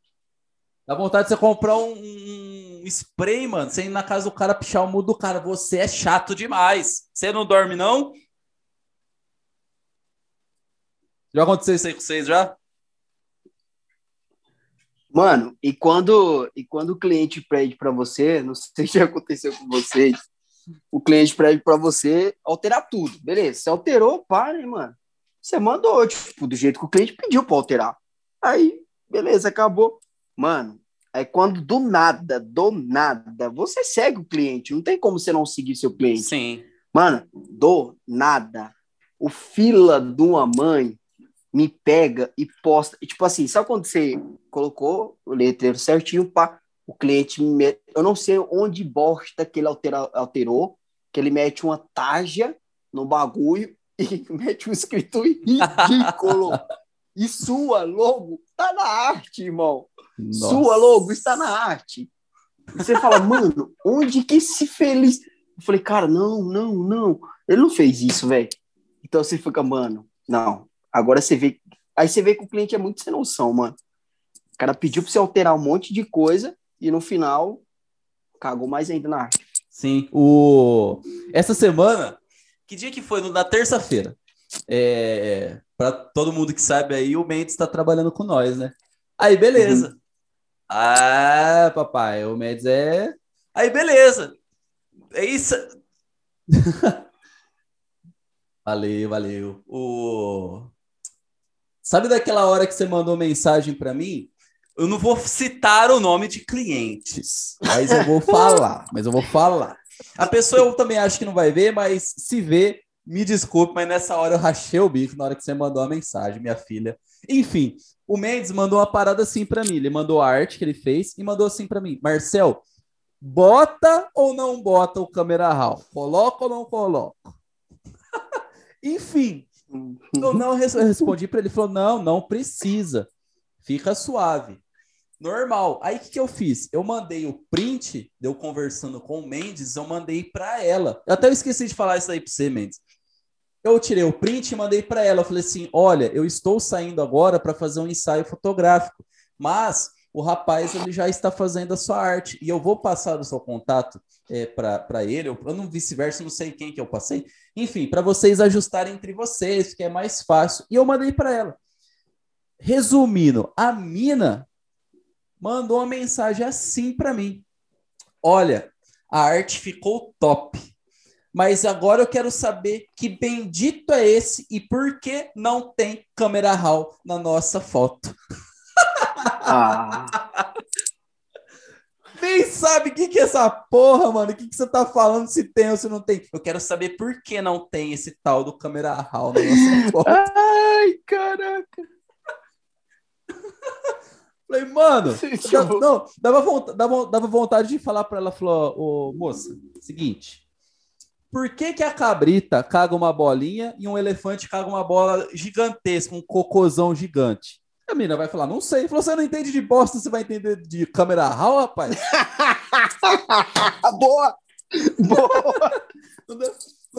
Dá vontade de você comprar um, um spray, mano. Você ir na casa do cara, pichar o mudo do cara. Você é chato demais. Você não dorme, não? Já aconteceu isso aí com vocês, já? Mano, e quando, e quando o cliente pede para você, não sei se já aconteceu com vocês, o cliente pede para você alterar tudo. Beleza, você alterou, para, hein, mano. Você mandou, tipo, do jeito que o cliente pediu para alterar. Aí, beleza, acabou. Mano, é quando do nada, do nada, você segue o cliente. Não tem como você não seguir seu cliente. Sim. Mano, do nada. O fila de uma mãe me pega e posta. E, tipo assim, sabe quando você colocou o letreiro certinho, pá, o cliente, me... eu não sei onde bosta que ele altera... alterou, que ele mete uma tarja no bagulho e mete um escrito ridículo. E sua logo tá na arte, irmão. Nossa. Sua logo está na arte. E você fala, mano, onde que esse feliz. Eu falei, cara, não, não, não. Ele não fez isso, velho. Então você fica, mano, não. Agora você vê. Aí você vê que o cliente é muito sem noção, mano. O cara pediu pra você alterar um monte de coisa e no final cagou mais ainda na arte. Sim. O... Essa semana, que dia que foi? Na terça-feira. É... Para todo mundo que sabe aí, o Mendes está trabalhando com nós, né? Aí, beleza. Ah, papai, o Mendes é. Aí, beleza. É isso. valeu, valeu. O... Sabe daquela hora que você mandou mensagem para mim? Eu não vou citar o nome de clientes, mas eu vou falar. Mas eu vou falar. A pessoa eu também acho que não vai ver, mas se vê, me desculpe, mas nessa hora eu rachei o bico na hora que você mandou a mensagem, minha filha. Enfim, o Mendes mandou uma parada assim para mim. Ele mandou a arte que ele fez e mandou assim para mim: Marcel, bota ou não bota o câmera raw? Coloca ou não coloca? Enfim, eu não res- respondi para ele. Ele falou: não, não precisa. Fica suave. Normal. Aí o que, que eu fiz? Eu mandei o print, deu conversando com o Mendes, eu mandei para ela. Eu até esqueci de falar isso aí para você, Mendes. Eu tirei o print e mandei para ela. Eu falei assim: olha, eu estou saindo agora para fazer um ensaio fotográfico, mas o rapaz ele já está fazendo a sua arte e eu vou passar o seu contato é, para ele. Eu, eu não vice-versa, não sei quem que eu passei. Enfim, para vocês ajustarem entre vocês, que é mais fácil. E eu mandei para ela. Resumindo, a mina mandou uma mensagem assim para mim: Olha, a arte ficou top. Mas agora eu quero saber que bendito é esse e por que não tem câmera RAW na nossa foto. Ah, Nem sabe o que, que é essa porra, mano. O que, que você tá falando se tem ou se não tem. Eu quero saber por que não tem esse tal do câmera RAW na nossa foto. ai, caraca. Falei, mano, Gente, dá- não, dava, vontade, dava, dava vontade de falar pra ela, falou, ô moça, seguinte, por que que a cabrita caga uma bolinha e um elefante caga uma bola gigantesca, um cocôzão gigante? A menina vai falar, não sei. Falou, você não entende de bosta, você vai entender de câmera RAW, rapaz? Boa! Boa! Não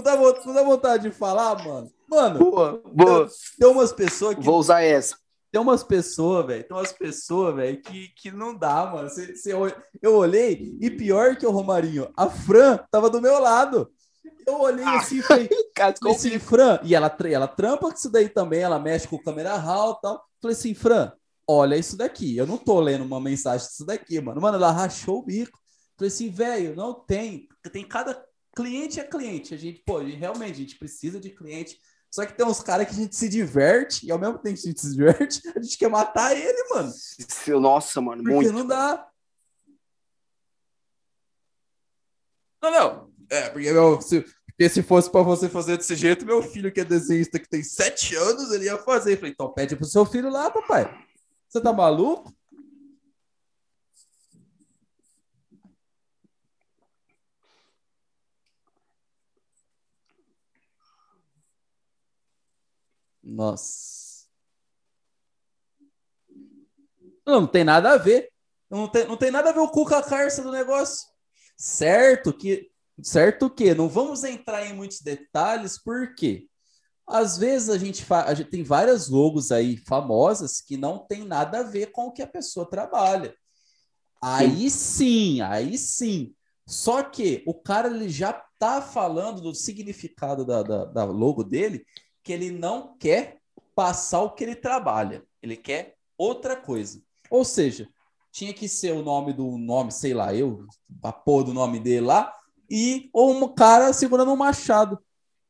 dá, não dá não dá vontade de falar, mano? Mano, Boa! Boa! tem umas pessoas que Vou usar essa. Tem umas pessoas, velho, tem umas pessoas, velho, que, que não dá, mano. Cê, cê eu olhei, e pior que o Romarinho, a Fran tava do meu lado. Eu olhei assim e falei, assim, Fran, e ela, ela trampa com isso daí também, ela mexe com câmera RAW e tal. Falei assim, Fran, olha isso daqui. Eu não tô lendo uma mensagem disso daqui, mano. Mano, ela rachou o bico. Falei assim, velho, não tem. Tem cada cliente é cliente. A gente, pô, realmente, a gente precisa de cliente. Só que tem uns caras que a gente se diverte, e ao mesmo tempo que a gente se diverte, a gente quer matar ele, mano. Nossa, mano, Porque muito. não dá. Não, não. É, porque, meu, se, porque se fosse pra você fazer desse jeito, meu filho que é desenhista, que tem sete anos, ele ia fazer. Eu falei, então pede pro seu filho lá, papai. Você tá maluco? Nossa. Não, não tem nada a ver. Não tem, não tem nada a ver o cu com a carça do negócio. Certo que, certo que, não vamos entrar em muitos detalhes, porque às vezes a gente, a gente tem várias logos aí famosas que não tem nada a ver com o que a pessoa trabalha. Aí sim, aí sim. Só que o cara ele já tá falando do significado da, da, da logo dele, que ele não quer passar o que ele trabalha. Ele quer outra coisa. Ou seja, tinha que ser o nome do nome, sei lá, eu, a porra do nome dele lá, e ou um cara segurando um machado.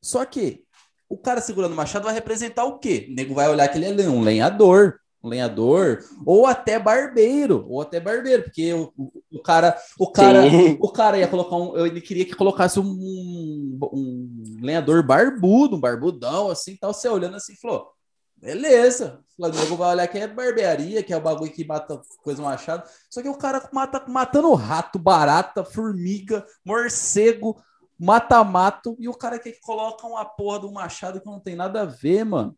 Só que o cara segurando o machado vai representar o quê? O nego vai olhar que ele é um lenhador, um lenhador, ou até barbeiro, ou até barbeiro, porque o, o, o cara, o cara, Sim. o cara ia colocar um, ele queria que colocasse um, um lenhador barbudo, um barbudão, assim, tal, você olhando assim, falou, beleza, o nego vai olhar que é barbearia, que é o bagulho que mata coisa machado, só que o cara mata, matando rato, barata, formiga, morcego, mata-mato, e o cara quer que coloca uma porra um machado que não tem nada a ver, mano.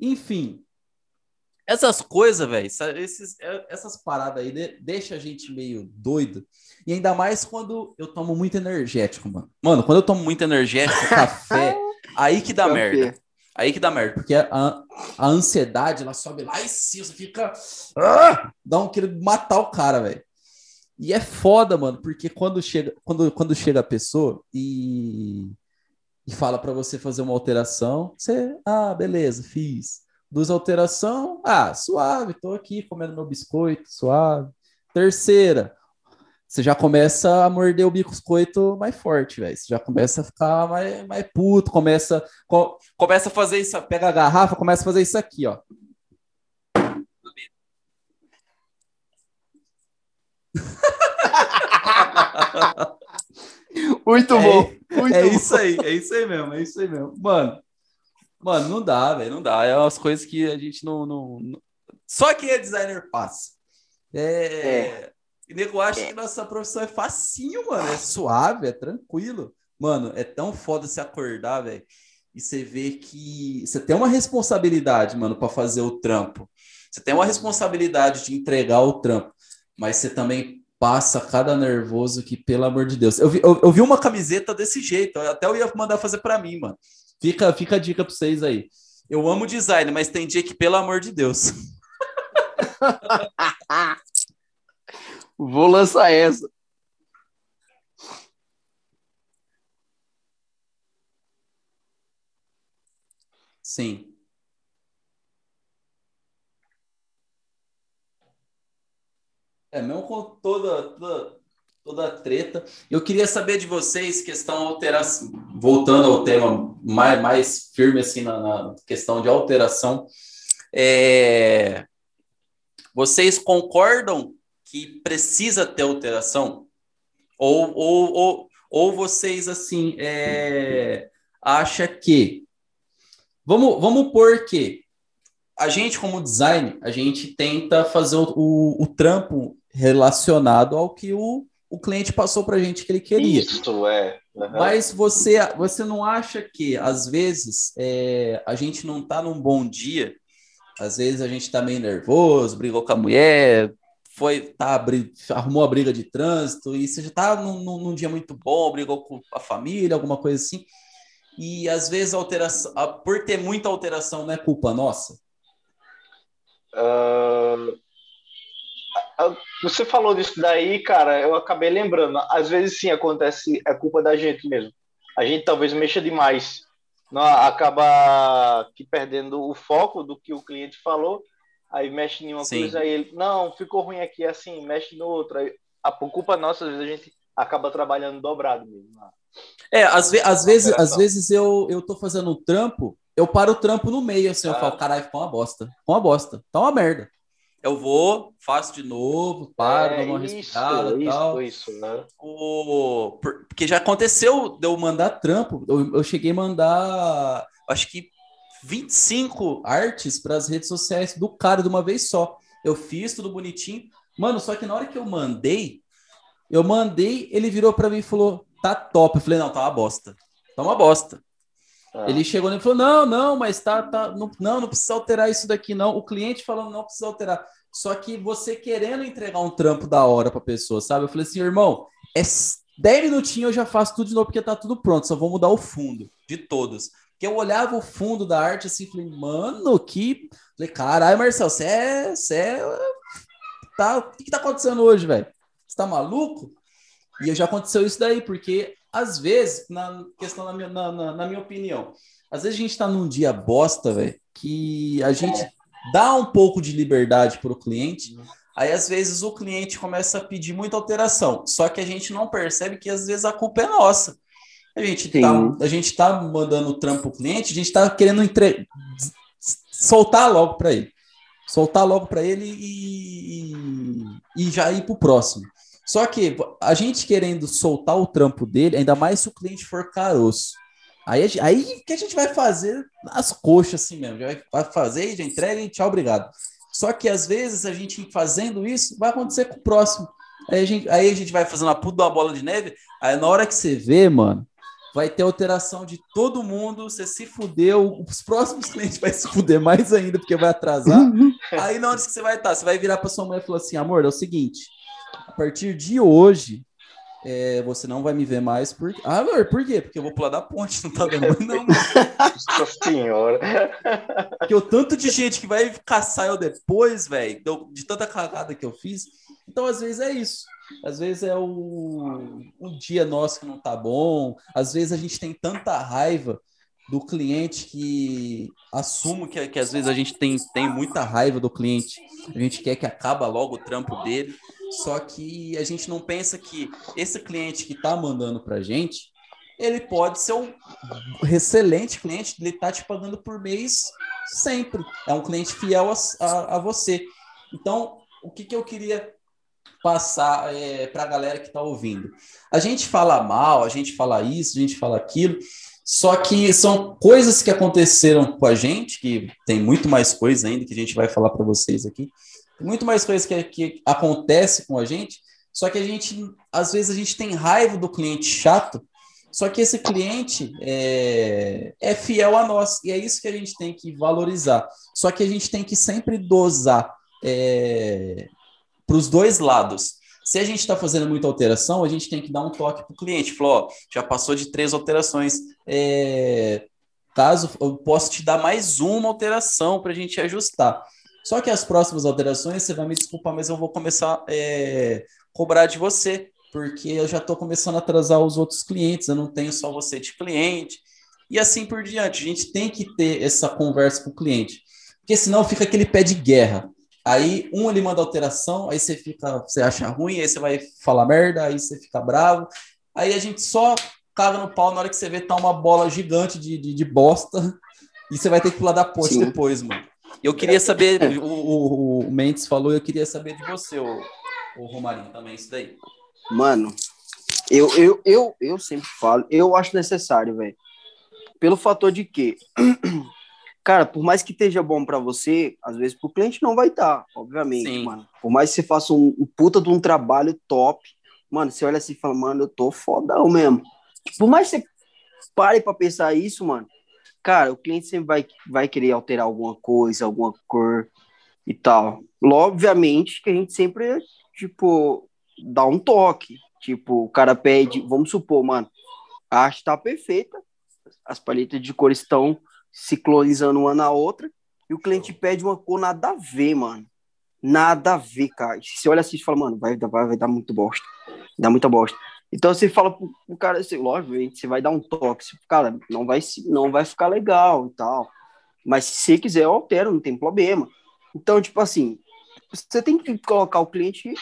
Enfim, essas coisas, velho, essas paradas aí de, deixa a gente meio doido. E ainda mais quando eu tomo muito energético, mano. Mano, quando eu tomo muito energético, café, aí que dá Café. merda. Aí que dá merda, porque a, a ansiedade, ela sobe lá e sim, você fica. Ah! Dá um querer matar o cara, velho. E é foda, mano, porque quando chega, quando, quando chega a pessoa e, e fala para você fazer uma alteração, você, ah, beleza, fiz. Duas alteração, ah, suave, tô aqui comendo meu biscoito, suave. Terceira, você já começa a morder o biscoito mais forte, velho. Você já começa a ficar mais, mais puto, começa, co- começa a fazer isso, pega a garrafa, começa a fazer isso aqui, ó. Muito É- bom. Muito é bom. isso aí, é isso aí mesmo, é isso aí mesmo. Mano, mano, não dá, velho, não dá. É umas coisas que a gente não. não, não- Só quem é designer passa. É. É. E nego acha É. que nossa profissão é facinho, mano. É suave, é tranquilo. Mano, é tão foda se acordar, velho. E você vê que você tem uma responsabilidade, mano, para fazer o trampo. Você tem uma responsabilidade de entregar o trampo, mas você também passa cada nervoso que, pelo amor de Deus. Eu vi, eu, eu vi uma camiseta desse jeito, até eu ia mandar fazer para mim, mano. Fica, fica a dica para vocês aí. Eu amo design, mas tem dia que, pelo amor de Deus. Vou lançar essa. Sim. É, mesmo com toda, toda, toda a treta. Eu queria saber de vocês, questão alteração, voltando ao tema mais, mais firme assim na, na questão de alteração. É, vocês concordam que precisa ter alteração? Ou, ou, ou, ou vocês assim é, acha que vamos, vamos pôr que a gente, como design, a gente tenta fazer o, o, o trampo relacionado ao que o, o cliente passou para a gente que ele queria. Isso, é. Uhum. Mas você, você não acha que, às vezes, é, a gente não está num bom dia? Às vezes a gente está meio nervoso, brigou com a mulher, foi, tá, arrumou a briga de trânsito, e você já está num, num- dia muito bom, brigou com a família, alguma coisa assim. E às vezes a alteração, a- por ter muita alteração, não é culpa nossa? Ah, você falou disso daí, cara, eu acabei lembrando. Às vezes sim acontece, é culpa da gente mesmo. A gente talvez mexa demais, não, acaba que perdendo o foco do que o cliente falou, aí mexe em uma Sim. coisa, aí ele, não, ficou ruim aqui assim, mexe no outro. Aí, a por culpa nossa, às vezes a gente acaba trabalhando dobrado mesmo. É, às, ve às vezes, às vezes eu, eu tô fazendo um trampo, eu paro o trampo no meio, assim, eu Ah. falo, caralho, ficou uma bosta. Ficou uma bosta, tá uma merda. Eu vou, faço de novo, paro, É, dou uma isso, respirada e isso, tal. isso, né? O... por- Porque já aconteceu de eu mandar trampo. Eu, eu cheguei a mandar, acho que 25 artes para as redes sociais do cara de uma vez só. Eu fiz tudo bonitinho. Mano, só que na hora que eu mandei, eu mandei, ele virou para mim e falou: tá top. Eu falei: não, tá uma bosta. Tá uma bosta. Ah, Ele chegou e falou: não, não, mas tá, tá. Não, não, não precisa alterar isso daqui, não. O cliente falando, não precisa alterar. Só que você querendo entregar um trampo da hora pra pessoa, sabe? Eu falei assim, irmão, é 10 minutinhos eu já faço tudo de novo, porque tá tudo pronto, só vou mudar o fundo de todos. Porque eu olhava o fundo da arte assim, falei, mano, que. Falei, caralho, Marcel, você é. Você é. Tá... O que, que tá acontecendo hoje, velho? Você tá maluco? E já aconteceu isso daí, porque às vezes, na questão, na minha, na- na minha opinião, às vezes a gente tá num dia bosta, velho, que a gente dá um pouco de liberdade pro cliente, aí às vezes o cliente começa a pedir muita alteração, só que a gente não percebe que às vezes a culpa é nossa. A gente tá, a gente tá mandando o trampo pro cliente, a gente tá querendo entre... soltar logo para ele. Soltar logo para ele e, e já ir pro próximo. Só que a gente querendo soltar o trampo dele, ainda mais se o cliente for caroço. Aí, aí que a gente vai fazer as coxas assim mesmo. Já vai- vai fazer, já entrega e tchau, obrigado. Só que às vezes a gente fazendo isso vai acontecer com o próximo. Aí a gente, aí a gente vai fazendo a puta da bola de neve. Aí na hora que você vê, mano, vai ter alteração de todo mundo. Você se fudeu. Os próximos clientes vai se fuder mais ainda, porque vai atrasar. Aí na onde que você vai estar? Você vai virar para sua mãe e falar assim: amor, é o seguinte, a partir de hoje, é, você não vai me ver mais. Por... Ah, amor, por quê? Porque eu vou pular da ponte, não tá banho, não. Nossa senhora. Porque o tanto de gente que vai caçar eu depois, velho, de tanta cagada que eu fiz. Então, às vezes é isso. Às vezes é o, um dia nosso que não tá bom. Às vezes a gente tem tanta raiva do cliente que assumo que, que às vezes a gente tem, tem muita raiva do cliente. A gente quer que acaba logo o trampo dele. Só que a gente não pensa que esse cliente que tá mandando pra gente, ele pode ser um excelente cliente, ele tá te pagando por mês sempre. É um cliente fiel a, a, a você. Então, o que, que eu queria passar é, para a galera que está ouvindo? A gente fala mal, a gente fala isso, a gente fala aquilo, só que são coisas que aconteceram com a gente, que tem muito mais coisa ainda que a gente vai falar para vocês aqui. Muito mais coisas que, que acontece com a gente, só que a gente, às vezes, a gente tem raiva do cliente chato, só que esse cliente é, é fiel a nós, e é isso que a gente tem que valorizar. Só que a gente tem que sempre dosar é, para os dois lados. Se a gente está fazendo muita alteração, a gente tem que dar um toque para o cliente. Falou, ó, já passou de três alterações. é, caso eu posso te dar mais uma alteração para a gente ajustar. Só que as próximas alterações, você vai me desculpar, mas eu vou começar a é, cobrar de você, porque eu já estou começando a atrasar os outros clientes, eu não tenho só você de cliente, e assim por diante. A gente tem que ter essa conversa com o cliente, porque senão fica aquele pé de guerra. Aí um ele manda alteração, aí você fica, você acha ruim, aí você vai falar merda, aí você fica bravo, aí a gente só caga no pau na hora que você vê tá uma bola gigante de, de, de bosta, e você vai ter que pular da ponte depois, mano. Eu queria saber, o, o, o Mendes falou, eu queria saber de você, o, o Romarinho, também, isso daí. Mano, eu, eu, eu, eu sempre falo, eu acho necessário, velho. Pelo fator de que, cara, por mais que esteja bom pra você, às vezes pro cliente não vai estar, obviamente, Sim. mano. Por mais que você faça um, um puta de um trabalho top, mano, você olha assim e fala, mano, eu tô fodão mesmo. Por mais que você pare pra pensar isso, mano, cara, o cliente sempre vai, vai querer alterar alguma coisa, alguma cor e tal. Obviamente que a gente sempre, tipo, dá um toque. Tipo, o cara pede, vamos supor, mano, a arte tá perfeita, as paletas de cor estão ciclonizando uma na outra, e o cliente pede uma cor nada a ver, mano. Nada a ver, cara. Você olha assim e fala, mano, vai, vai, vai dar muito bosta. Dá muita bosta. Então você fala pro, pro cara, assim, lógico, você vai dar um toque. Você, cara, não vai, não vai ficar legal e tal. Mas se você quiser, eu altero, não tem problema. Então, tipo assim, você tem que colocar o cliente,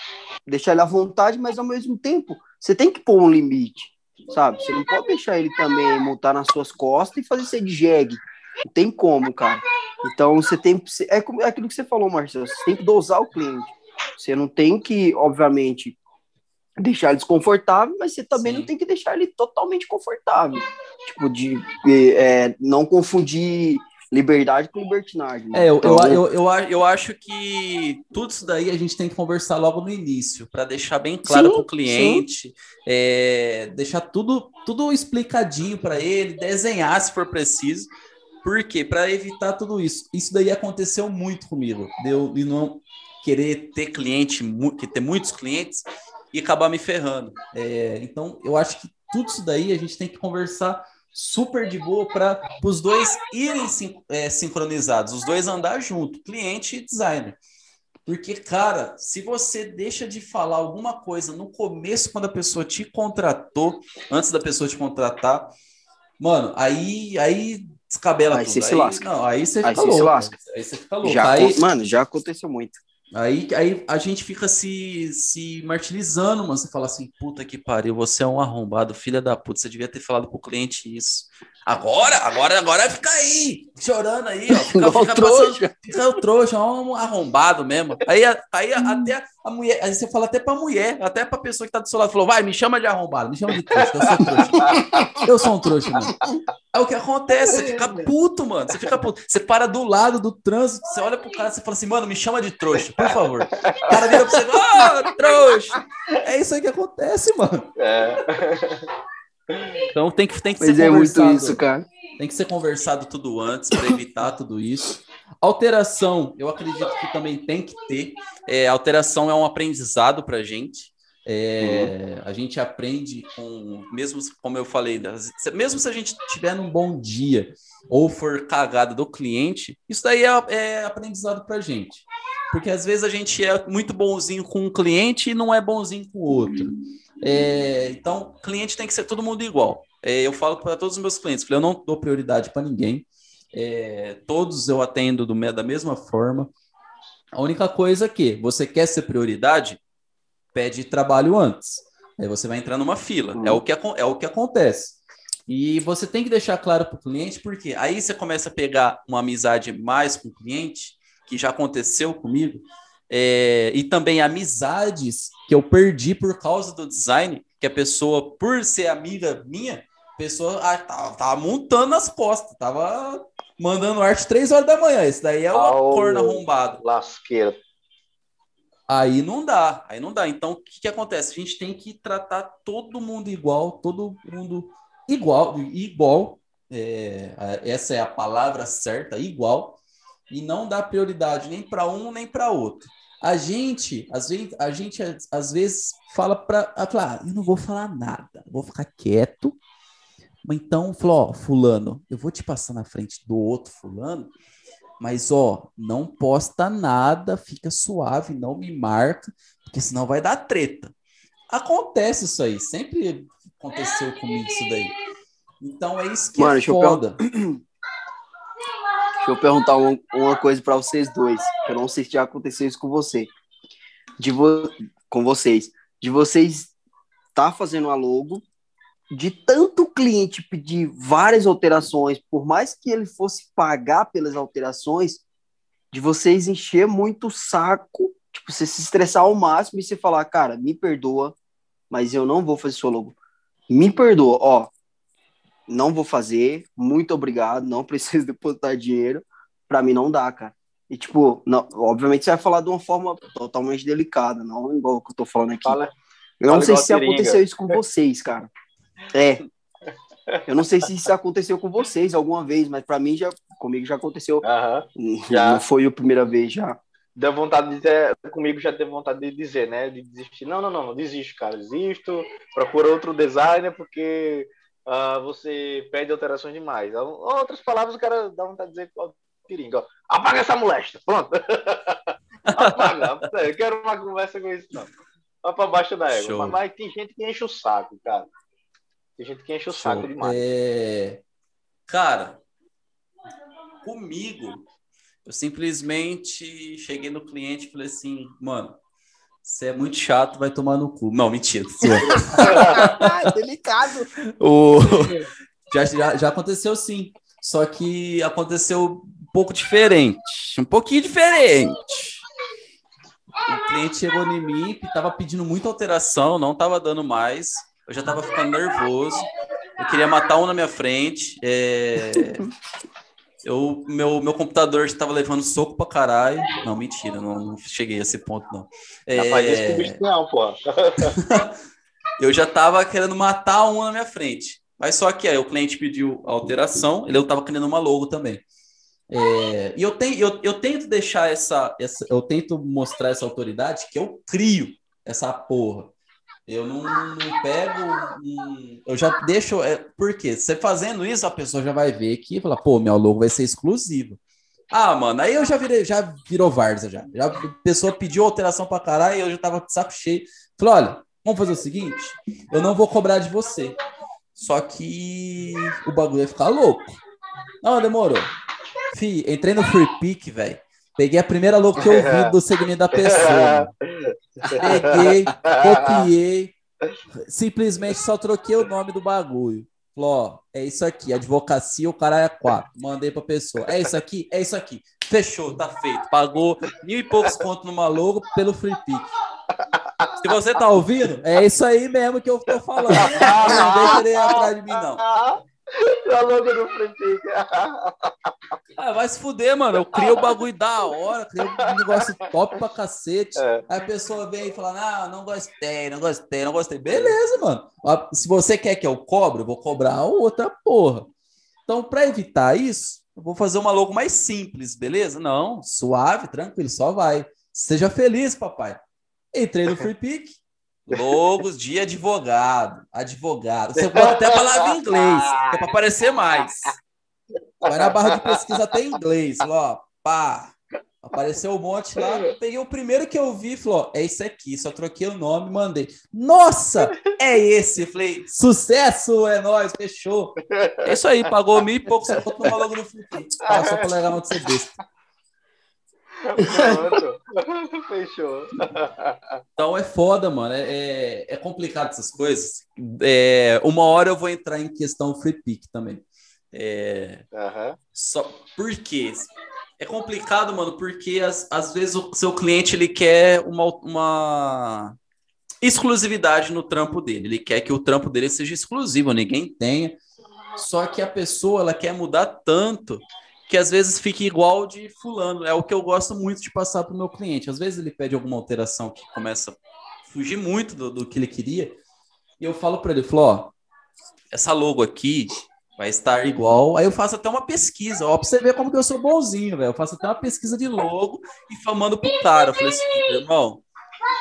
deixar ele à vontade, mas ao mesmo tempo, você tem que pôr um limite. sabe? Você não pode deixar ele também montar nas suas costas e fazer ser de jegue. Não tem como, cara. Então você tem é, é aquilo que você falou, Marcelo. Você tem que dosar o cliente. Você não tem que, obviamente, deixar ele desconfortável, mas você também Sim. não tem que deixar ele totalmente confortável. Tipo, de é, não confundir liberdade com libertinagem. É, eu, então, eu, eu, eu, eu, acho que tudo isso daí a gente tem que conversar logo no início, para deixar bem claro para o cliente, é, deixar tudo, tudo explicadinho para ele, desenhar se for preciso. Por quê? Para evitar tudo isso. Isso daí aconteceu muito comigo. Deu e não querer ter cliente, que ter muitos clientes e acabar me ferrando. É, então, eu acho que tudo isso daí a gente tem que conversar super de boa para os dois irem sin é, sincronizados, os dois andar junto, cliente e designer. Porque, cara, se você deixa de falar alguma coisa no começo, quando a pessoa te contratou, antes da pessoa te contratar, mano, aí, aí descabela aí tudo. Você aí, se lasca. Não, aí você fica louco. Lasca. Aí você fica louco. Já, aí, mano, já aconteceu muito. Aí, aí a gente fica se, se martirizando, mano. Você fala assim, puta que pariu, você é um arrombado, filha da puta. Você devia ter falado pro cliente isso. Agora, agora, agora fica aí, chorando aí, ó. Fica, fica, trouxa. fica o trouxa, um arrombado mesmo. Aí, aí até a mulher, aí você fala até pra mulher, até pra pessoa que tá do seu lado, falou, vai, me chama de arrombado, me chama de trouxa, eu sou trouxa. Eu sou um trouxa, mano. É o que acontece, você fica puto, mano. Você fica puto. Você para do lado do trânsito, você olha pro cara e fala assim, mano, me chama de trouxa, por favor. O cara vira pra você, ah, oh, trouxa. É isso aí que acontece, mano. É. Então tem que, tem que Mas ser é conversado. muito isso, cara. Tem que ser conversado tudo antes para evitar tudo isso. Alteração, eu acredito que também tem que ter. É, alteração é um aprendizado para a gente. É. A gente aprende com, mesmo como eu falei, mesmo se a gente tiver num bom dia ou for cagada do cliente, isso daí é, é aprendizado para a gente. Porque às vezes a gente é muito bonzinho com um cliente e não é bonzinho com o outro. É, então, cliente tem que ser todo mundo igual. É, eu falo para todos os meus clientes, eu não dou prioridade para ninguém. É, todos eu atendo do, da mesma forma. A única coisa é que você quer ser prioridade, pede trabalho antes. Aí você vai entrar numa fila. Uhum. É, o que, é o que acontece. E você tem que deixar claro para o cliente, porque aí você começa a pegar uma amizade mais com o cliente, que já aconteceu comigo, é, e também amizades que eu perdi por causa do design, que a pessoa, por ser amiga minha, a pessoa ah, tava, tava, montando nas costas, tava mandando arte três horas da manhã. Isso daí é uma corna arrombada. Lasqueira. Aí não dá, aí não dá. Então, o que, que acontece? A gente tem que tratar todo mundo igual, todo mundo igual, igual. É, essa é a palavra certa, igual, e não dar prioridade nem para um nem para outro. A gente, às vezes, a gente às vezes fala para, ah, eu não vou falar nada, vou ficar quieto. Então, falou, ó, fulano, eu vou te passar na frente do outro fulano, mas ó, não posta nada, fica suave, não me marca, porque senão vai dar treta. Acontece isso aí, sempre aconteceu comigo isso daí. Então é isso que Mano, é foda. Eu Deixa eu perguntar uma, uma coisa para vocês dois. Eu não sei se já aconteceu isso com você. De vo, com vocês. De vocês tá fazendo a logo, de tanto cliente pedir várias alterações, por mais que ele fosse pagar pelas alterações, de vocês encher muito o saco, tipo, você se estressar ao máximo e você falar, cara, me perdoa, mas eu não vou fazer sua logo. Me perdoa, ó, não vou fazer, muito obrigado, não preciso depositar dinheiro, para mim não dá, cara. E, tipo, não, obviamente você vai falar de uma forma totalmente delicada, não igual que eu tô falando aqui. Fala, eu não sei se aconteceu isso com vocês, cara. É. Eu não sei se isso aconteceu com vocês alguma vez, mas para mim já, comigo já aconteceu. Já. Não foi a primeira vez já. Deu vontade de ter, comigo já teve vontade de dizer, né? De desistir. Não, não, não, não desisto, cara, desisto. Procura outro designer porque uh, você pede alterações demais. Outras palavras, o cara dá vontade de dizer Piringa, apaga essa molesta, pronto. apaga, eu quero uma conversa com isso, não. Vai pra baixo da égua. Mas, mas, tem gente que enche o saco, cara. Tem gente que enche o Show. saco demais. É... Cara, comigo, eu simplesmente cheguei no cliente e falei assim, mano, Você é muito chato, vai tomar no cu. Não, mentira. Delicado. o... já, já, já aconteceu sim. Só que aconteceu um pouco diferente. Um pouquinho diferente. O cliente chegou em mim, estava pedindo muita alteração, não estava dando mais. Eu já estava ficando nervoso. Eu queria matar um na minha frente. É... Eu, meu, meu computador estava levando soco pra caralho. Não, mentira, não, não cheguei a esse ponto, não. É... Rapaz, esse bicho não, pô. eu já estava querendo matar um na minha frente. Mas só que aí o cliente pediu alteração, ele estava querendo uma logo também. É, e eu, tenho, eu, eu tento deixar essa, essa. Eu tento mostrar essa autoridade que eu crio essa porra. Eu não, não pego. Eu já deixo. É, por quê? Você fazendo isso, a pessoa já vai ver que fala, pô, meu logo vai ser exclusivo. Ah, mano, aí eu já virei, já virou Varza já. já. A pessoa pediu alteração pra caralho e eu já tava de saco cheio. Falei, olha, vamos fazer o seguinte: eu não vou cobrar de você. Só que o bagulho ia ficar louco. Não, demorou. Fih, entrei no Free Pick, velho. Peguei a primeira logo que eu vi do segmento da pessoa. Peguei, copiei, simplesmente só troquei o nome do bagulho. Ó, é isso aqui, advocacia, o cara é quatro. Mandei pra pessoa. É isso aqui? É isso aqui. Fechou, tá feito. Pagou mil e poucos contos numa logo pelo Free Pick. Se você tá ouvindo, é isso aí mesmo que eu tô falando. Não vem querer atrás de mim, não. Na logo do Free Pick. Ah, vai se fuder, mano. Eu crio o bagulho da hora, crio um negócio top pra cacete. É. Aí a pessoa vem e fala: Não, não gostei, não gostei, não gostei. Beleza, mano. Se você quer que eu cobre, eu vou cobrar outra porra. Então, para evitar isso, eu vou fazer uma logo mais simples, beleza? Não, suave, tranquilo, só vai. Seja feliz, papai. Entrei no Free Pick. Logos de advogado. Advogado. Você pode até falar em inglês, que é para aparecer mais. Vai na barra de pesquisa até em inglês. Ó, pá. Apareceu um monte lá. Peguei o primeiro que eu vi falou: é esse aqui. Só troquei o nome e mandei. Nossa, é esse. Falei: sucesso, é nóis, fechou. É isso aí, pagou mil e pouco. Você botou logo no futuro. Só pra legal de ser. Fechou. Então é foda, mano. É, é, é complicado essas coisas. É, uma hora eu vou entrar em questão free pick também. É, uhum. só, por quê? É complicado, mano, porque às, às vezes o seu cliente ele quer uma, uma exclusividade no trampo dele. Ele quer que o trampo dele seja exclusivo, ninguém tenha. Só que a pessoa ela quer mudar tanto que às vezes fica igual de fulano. É o que eu gosto muito de passar para o meu cliente. Às vezes ele pede alguma alteração que começa a fugir muito do, do que ele queria. E eu falo para ele, falo, ó, essa logo aqui, vai estar igual. Aí eu faço até uma pesquisa, ó, pra você ver como que eu sou bonzinho, velho. Eu faço até uma pesquisa de logo e famando pro cara. Eu falei assim, irmão,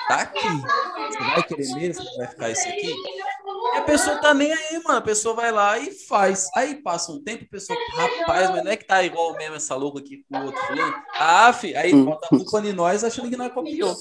tá aqui. Você vai querer mesmo vai ficar isso aqui? E a pessoa tá nem aí, mano. A pessoa vai lá e faz. Aí passa um tempo, a pessoa, rapaz, mas não é que tá igual mesmo essa logo aqui com o outro fulano? Ah, fi, aí bota a culpa em nós achando que nós copiou.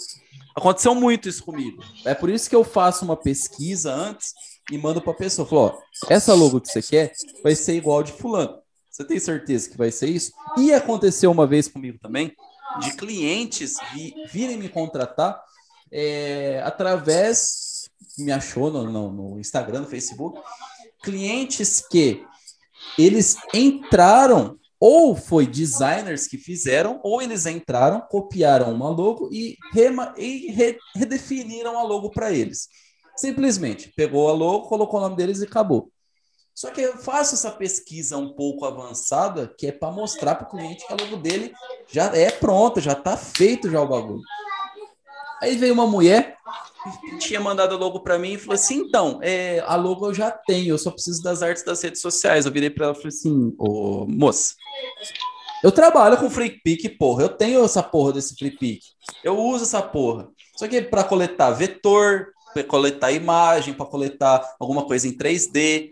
Aconteceu muito isso comigo. É por isso que eu faço uma pesquisa antes e mando para a pessoa. Falo, ó, essa logo que você quer vai ser igual de fulano. Você tem certeza que vai ser isso? E aconteceu uma vez comigo também, de clientes vi, virem me contratar é, através, me achou no, no, no Instagram, no Facebook, clientes que eles entraram ou foi designers que fizeram, ou eles entraram, copiaram uma logo e, rema, e re, redefiniram a logo para eles. Simplesmente pegou a logo, colocou o nome deles e acabou. Só que eu faço essa pesquisa um pouco avançada, que é para mostrar para o cliente que a logo dele já é pronta, já está feito já o bagulho. Aí veio uma mulher tinha mandado a logo para mim e falou assim: então, é, a logo eu já tenho, eu só preciso das artes das redes sociais. Eu virei para ela e falei assim: ô moça, eu trabalho com free pick, porra, eu tenho essa porra desse free pick, eu uso essa porra. Só que para coletar vetor, para coletar imagem, para coletar alguma coisa em 3D.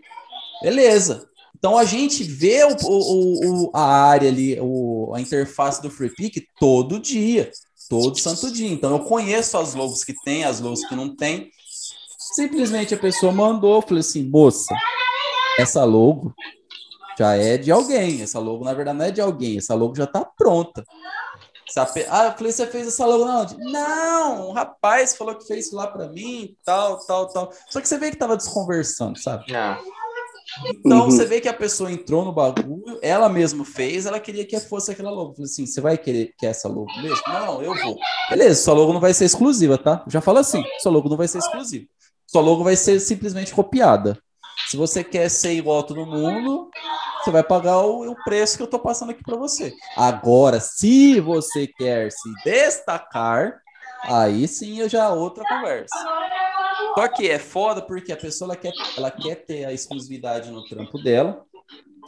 Beleza. Então a gente vê o, o, o, a área ali, o, a interface do FreePick todo dia, todo santo dia. Então eu conheço as logos que tem, as logos que não tem. Simplesmente a pessoa mandou, falei assim, moça, essa logo já é de alguém. Essa logo, na verdade, não é de alguém. Essa logo já está pronta. Ah, eu falei, você fez essa logo não? Não, um rapaz falou que fez lá para mim, tal, tal, tal. Só que você vê que tava desconversando, sabe? Ah. Então Uhum. você vê que a pessoa entrou no bagulho, ela mesma fez, ela queria que fosse aquela logo. Eu Falei assim, você vai querer que essa logo mesmo? Não, eu vou. Beleza, sua logo não vai ser exclusiva, tá? Já fala assim, sua logo não vai ser exclusiva. Sua logo vai ser simplesmente copiada. Se você quer ser igual a todo mundo, você vai pagar o, o preço que eu tô passando aqui para você. Agora, se você quer se destacar, aí sim eu já outra conversa. Só que é foda porque a pessoa ela quer, ela quer ter a exclusividade no trampo dela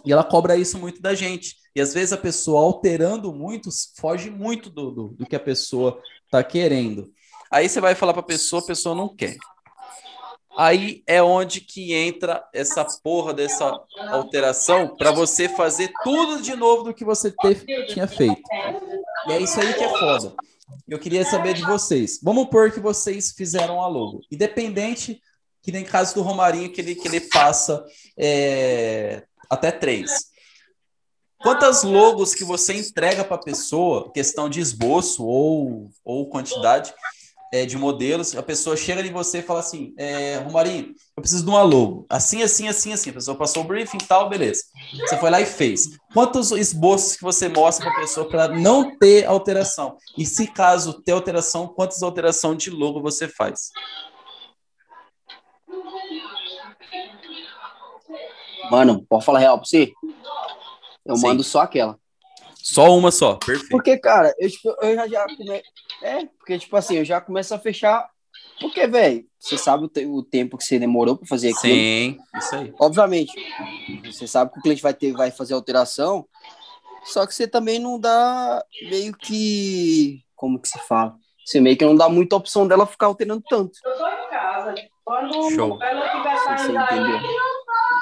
e ela cobra isso muito da gente. E às vezes a pessoa alterando muito, foge muito do, do, do que a pessoa tá querendo. Aí você vai falar para a pessoa, a pessoa não quer. Aí é onde que entra essa porra dessa alteração para você fazer tudo de novo do que você tinha feito. E é isso aí que é foda. Eu queria saber de vocês. Vamos pôr que vocês fizeram a logo. Independente, que nem caso do Romarinho, que ele, que ele passa é, até três. Quantas logos que você entrega para a pessoa, questão de esboço ou, ou quantidade é, de modelos, a pessoa chega em você e fala assim, é, Romarinho, eu preciso de uma logo. Assim, assim, assim, assim. A pessoa passou o briefing e tal, beleza. Você foi lá e fez. Quantos esboços que você mostra para a pessoa para não ter alteração? E se caso ter alteração, quantas alterações de logo você faz? Mano, pode falar real pra você? Eu Sim. mando só aquela. Só uma só, perfeito. Porque, cara, eu, tipo, eu já, já come... É, porque, tipo assim, eu já começo a fechar. Porque, velho, você sabe o, te- o tempo que você demorou pra fazer aquilo. Sim, isso aí. Obviamente, você sabe que o cliente vai ter, vai fazer alteração, só que você também não dá meio que. Como que se fala? Você meio que não dá muita opção dela ficar alterando tanto. Eu tô em casa. Quando Show. ela tiver Você saindo aí,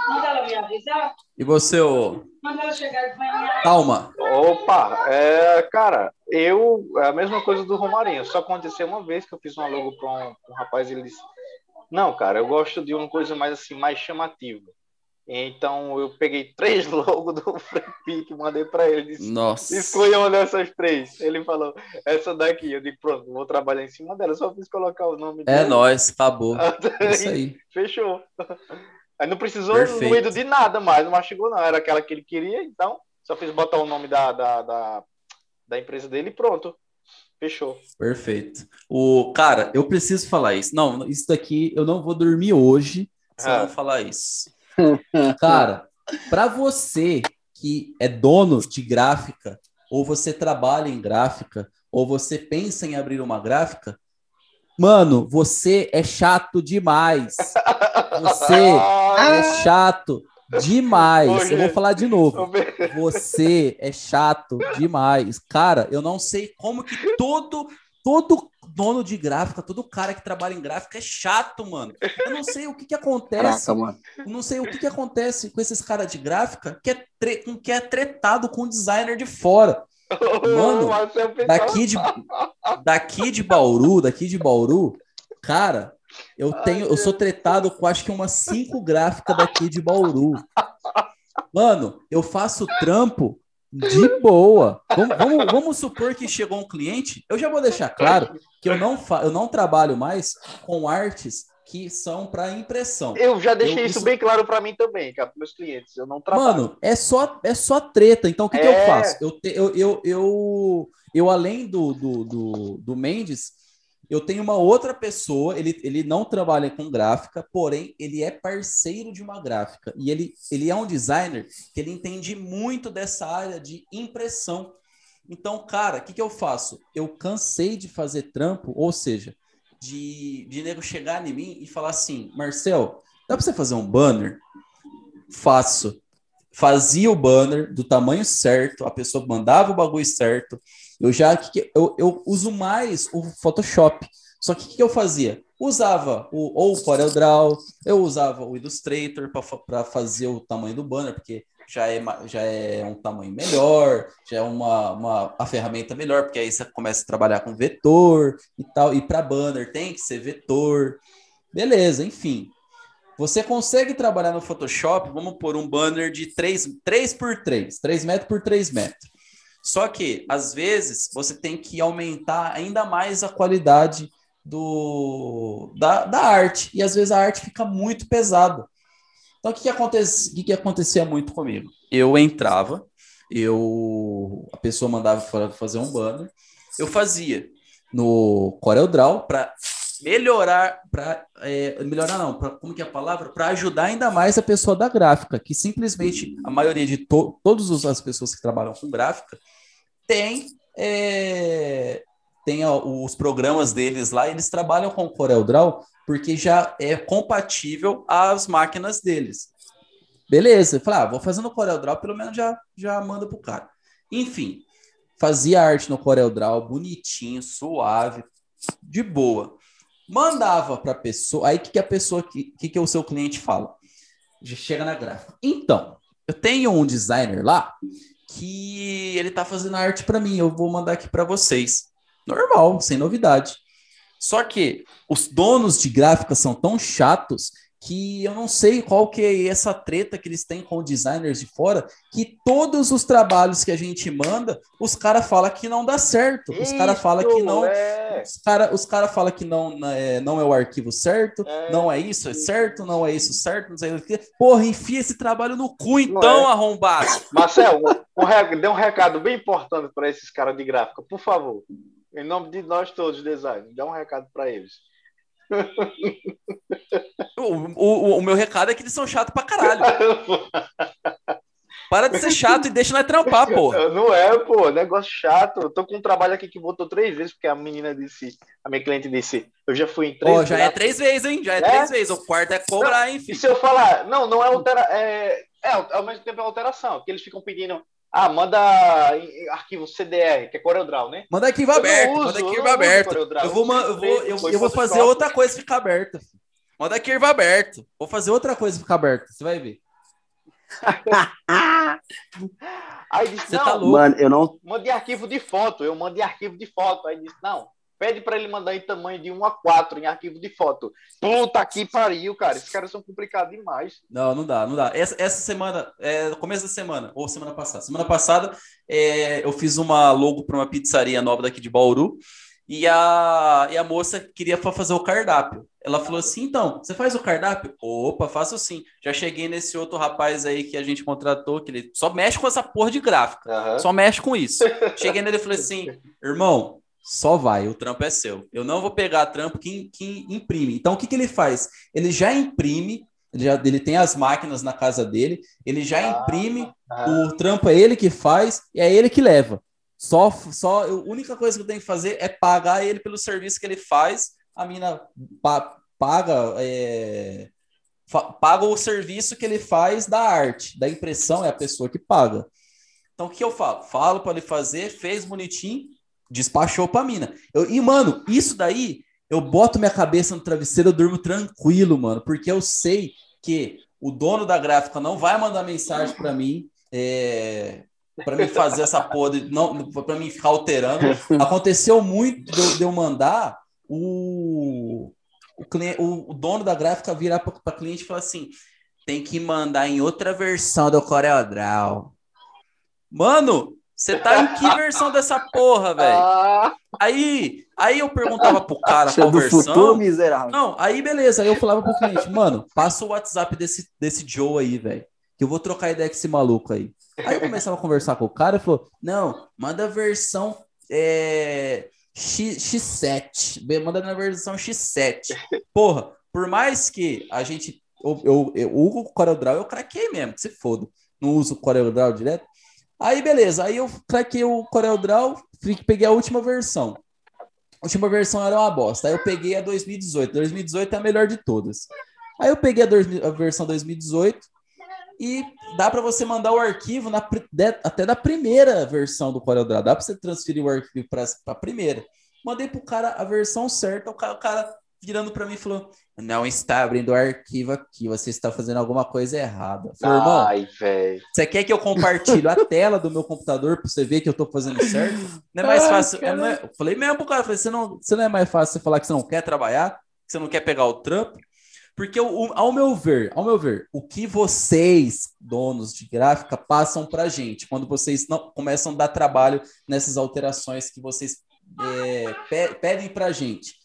manda ela me avisar. E você, ô... Quando ela chegar de manhã, Calma. Opa, é, cara, eu. É a mesma coisa do Romarinho. Só aconteceu uma vez que eu fiz uma logo para um, um rapaz e ele disse: Não, cara, eu gosto de uma coisa mais assim, mais chamativa. Então eu peguei três logos do Pick e mandei para ele. Disse, Nossa. Escolha uma dessas três. Ele falou, essa daqui. Eu digo, pronto, vou trabalhar em cima dela. Só fiz colocar o nome É dele. nóis, acabou. É isso aí. Fechou. Aí não precisou Perfeito. ruído de nada mais, não mastigou, não. Era aquela que ele queria, então só fiz botar o nome da, da, da, da empresa dele e pronto. Fechou. Perfeito. O cara, eu preciso falar isso. Não, isso daqui eu não vou dormir hoje se eu Ah. não falar isso. Cara, para você que é dono de gráfica, ou você trabalha em gráfica, ou você pensa em abrir uma gráfica, mano, você é chato demais. Você é chato demais. Eu vou falar de novo. Você é chato demais. Cara, eu não sei como que todo todo dono de gráfica, todo cara que trabalha em gráfica é chato, mano. Eu não sei o que que acontece. Caraca, mano. Eu não sei o que que acontece com esses caras de gráfica que é, tre- com- que é tretado com o designer de fora. Mano, Daqui de, daqui de Bauru, daqui de Bauru, cara, eu tenho, eu sou tretado com acho que umas cinco gráficas daqui de Bauru. Mano, eu faço trampo de boa. Vamos, vamos, vamos supor que chegou um cliente. Eu já vou deixar claro que eu não, fa eu não trabalho mais com artes que são para impressão. Eu já deixei Eu- isso isso- bem claro para mim também, cara, para meus clientes. Eu não trabalho. Mano, é só, é só treta. Então, o que, que eu É. faço? Eu, te- eu, eu, eu, eu, além do, do, do, do Mendes, eu tenho uma outra pessoa, ele, ele não trabalha com gráfica, porém, ele é parceiro de uma gráfica. E ele, ele é um designer que ele entende muito dessa área de impressão. Então, cara, o que, que eu faço? Eu cansei de fazer trampo, ou seja, de, de nego chegar em mim e falar assim, Marcel, dá pra você fazer um banner? Faço. Fazia o banner do tamanho certo, a pessoa mandava o bagulho certo. Eu já eu, eu uso mais o Photoshop. Só que o que, eu fazia? Usava o, ou o CorelDRAW, eu usava o Illustrator para fazer o tamanho do banner, porque já é, já é um tamanho melhor, já é uma, uma a ferramenta melhor, porque aí você começa a trabalhar com vetor e tal. E para banner tem que ser vetor. Beleza, enfim. Você consegue trabalhar no Photoshop, vamos pôr um banner de 3, 3 por 3, 3 metros por 3 metros. Só que, às vezes, você tem que aumentar ainda mais a qualidade do, da, da arte. E às vezes a arte fica muito pesada. Então, o que, que, aconte, o que, que acontecia muito comigo? Eu entrava, eu a pessoa mandava fazer um banner, eu fazia no CorelDRAW para melhorar, para é, melhorar não, pra, como que é a palavra? Para ajudar ainda mais a pessoa da gráfica, que simplesmente a maioria de to, todas as pessoas que trabalham com gráfica tem é, tem os programas deles lá, eles trabalham com o CorelDRAW porque já é compatível às máquinas deles. Beleza, falei, ah, vou fazer no CorelDRAW, pelo menos já, já manda pro cara. Enfim, fazia arte no CorelDRAW, bonitinho, suave, de boa. Mandava para a pessoa, aí o que, que a pessoa, que, que, que o seu cliente fala? Já chega na gráfica. Então, eu tenho um designer lá que ele tá fazendo arte para mim, eu vou mandar aqui para vocês. Normal, sem novidade. Só que os donos de gráfica são tão chatos que eu não sei qual que é essa treta que eles têm com designers de fora, que todos os trabalhos que a gente manda, os caras falam que não dá certo. Os caras falam que não. É. Os caras os cara falam que não é, não é o arquivo certo, é. não é isso, é certo, não é isso certo, não sei o que. Porra, enfia esse trabalho no cu, então, é. arrombado. Marcel, um, um, dê um recado bem importante para esses caras de gráfica, por favor. Em nome de nós todos, design, dá um recado para eles. O, o, o, meu recado é que eles são chatos pra caralho. Para de ser chato e deixa nós trampar, pô. Não é, pô, negócio chato. Eu tô com um trabalho aqui que voltou três vezes, porque a menina disse, a minha cliente disse, eu já fui em três vezes. já é três vezes, hein? Já é, é, três vezes. O quarto é cobrar, enfim. E se eu falar, não, não é altera, é, é ao mesmo tempo é alteração, porque eles ficam pedindo, ah, manda arquivo CDR, que é CorelDRAW, né? Manda arquivo aberto, uso, manda arquivo aberto. Eu vou, eu vou, eu, eu vou fazer outra coisa ficar aberta. Manda arquivo aberto. Vou fazer outra coisa ficar aberta, você vai ver. Aí disse, você tá louco. Mano, eu não. Mandei arquivo de foto, eu mandei arquivo de foto. Aí disse, não, Pede para ele mandar em tamanho de 1 a 4 em arquivo de foto. Puta que pariu, cara. Esses caras são complicados demais. Não, não dá, não dá. Essa, essa semana, é, começo da semana, ou semana passada. Semana passada, é, eu fiz uma logo para uma pizzaria nova daqui de Bauru. E a, e a moça queria fazer o cardápio. Ela falou assim: então, você faz o cardápio? Opa, faço sim. Já cheguei nesse outro rapaz aí que a gente contratou, que ele só mexe com essa porra de gráfica. Uhum. Só mexe com isso. Cheguei nele e falei assim: irmão, só vai, o trampo é seu. Eu não vou pegar trampo que, que imprime. Então, o que, que ele faz? Ele já imprime, ele, já, ele tem as máquinas na casa dele, ele já ah, imprime, ah, o trampo é ele que faz e é ele que leva. Só, só a única coisa que eu tenho que fazer é pagar ele pelo serviço que ele faz. A mina pa, paga, é, fa, paga o serviço que ele faz da arte, da impressão é a pessoa que paga. Então, o que eu falo? Falo para ele fazer, fez bonitinho, despachou pra mina. Eu, e, mano, isso daí, eu boto minha cabeça no travesseiro, eu durmo tranquilo, mano, porque eu sei que o dono da gráfica não vai mandar mensagem para mim, é, para mim fazer essa porra, de, não, para mim ficar alterando. Aconteceu muito de, de eu mandar o, o, o, o dono da gráfica virar para cliente e falar assim: tem que mandar em outra versão do CorelDRAW. Mano, você tá em que versão dessa porra, velho? Ah. Aí, aí eu perguntava pro cara qual versão. Futuro, miserável. Não, aí beleza. Aí eu falava pro cliente, mano, passa o WhatsApp desse, desse Joe aí, velho. Que eu vou trocar ideia com esse maluco aí. Aí eu começava a conversar com o cara e falou: não, manda a versão é, X, X7. Manda na versão X7. Porra, por mais que a gente. Eu, eu, eu, o CorelDRAW eu craquei mesmo, que se foda. Não uso o CorelDRAW direto. Aí, beleza. Aí eu craquei o CorelDRAW, peguei a última versão. A última versão era uma bosta. Aí eu peguei a 2018. 2018 é a melhor de todas. Aí eu peguei a, dois, a versão 2018 e dá para você mandar o arquivo na, até da primeira versão do CorelDRAW. Dá para você transferir o arquivo para a primeira. Mandei pro cara a versão certa. O cara, o cara virando para mim falou: Não está abrindo o arquivo aqui, você está fazendo alguma coisa errada. Falei, irmão, Ai, você quer que eu compartilhe a tela do meu computador para você ver que eu estou fazendo certo? Não é mais fácil. Ai, não é... Falei mesmo pro cara, falei, você não, você não é mais fácil você falar que você não quer trabalhar, que você não quer pegar o trampo? Porque, o- ao meu ver, ao meu ver, o que vocês, donos de gráfica, passam pra gente quando vocês não começam a dar trabalho nessas alterações que vocês é, pe- pedem pra gente,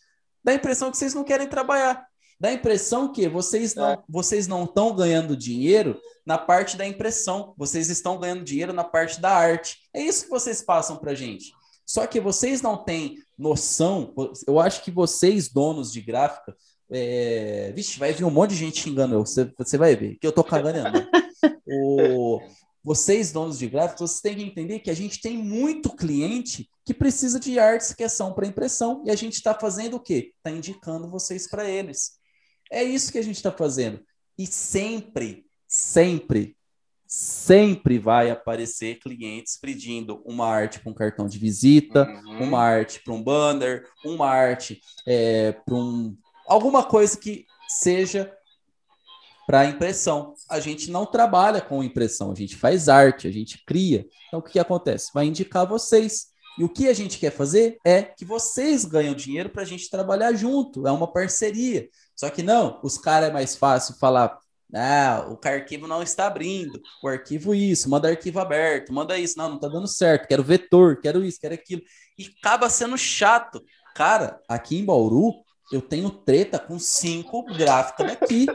dá a impressão que vocês não querem trabalhar. Dá a impressão que vocês não É. vocês não estão ganhando dinheiro na parte da impressão, vocês estão ganhando dinheiro na parte da arte. É isso que vocês passam pra gente. Só que vocês não têm noção. Eu acho que vocês, donos de gráfica, é... Vixe, vai vir um monte de gente xingando eu. Você, você vai ver que eu tô cagando. andando. o... Vocês, donos de gráfica, vocês têm que entender que a gente tem muito cliente que precisa de artes que são para impressão e a gente está fazendo o quê? Está indicando vocês para eles. É isso que a gente está fazendo. E sempre, sempre, sempre vai aparecer clientes pedindo uma arte para um cartão de visita, Uhum. uma arte para um banner, uma arte para um alguma coisa que seja para impressão. A gente não trabalha com impressão, a gente faz arte, a gente cria. Então o que, que acontece? Vai indicar vocês. E o que a gente quer fazer é que vocês ganham dinheiro para a gente trabalhar junto. É uma parceria. Só que não, os caras é mais fácil falar. Ah, o arquivo não está abrindo. O arquivo isso, manda arquivo aberto, manda isso. Não, não tá dando certo. Quero vetor, quero isso, quero aquilo. E acaba sendo chato. Cara, aqui em Bauru, eu tenho treta com cinco gráficas daqui.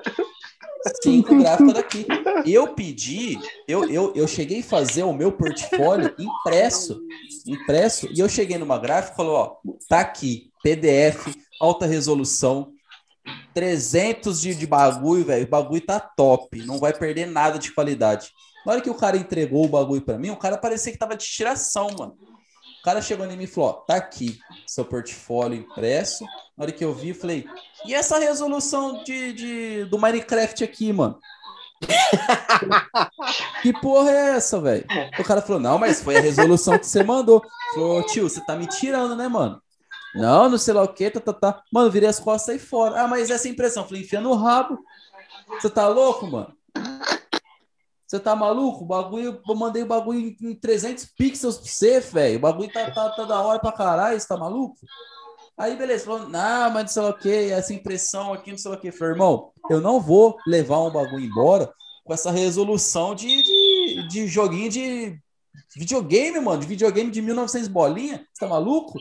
Cinco gráficas daqui. Eu pedi, eu, eu, eu cheguei a fazer o meu portfólio impresso. Impresso, e eu cheguei numa gráfica e falou: ó, tá aqui, PDF, alta resolução, 300 de, de bagulho, velho. O bagulho tá top, não vai perder nada de qualidade. Na hora que o cara entregou o bagulho pra mim, o cara parecia que tava de tiração, mano. O cara chegou em mim e falou: ó, tá aqui, seu portfólio impresso. Na hora que eu vi, eu falei: e essa resolução de, de- do Minecraft aqui, mano? que porra é essa, velho? O cara falou: não, mas foi a resolução que você mandou. Falou: tio, você tá me tirando, né, mano? Não, não sei lá o que, tá, tá, tá. Mano, virei as costas e fora. Ah, mas essa impressão. Falei, enfia no rabo. Você tá louco, mano? Você tá maluco? O bagulho, eu mandei o bagulho em- em 300 pixels pra você, velho. O bagulho tá, tá, tá da hora pra caralho, você tá maluco? Aí, beleza, falou, não, mas não sei lá o que, essa impressão aqui, não sei lá o que. Falei, irmão, eu não vou levar um bagulho embora com essa resolução de, de, de joguinho de videogame, mano, de videogame de 1900 bolinha. Você tá maluco?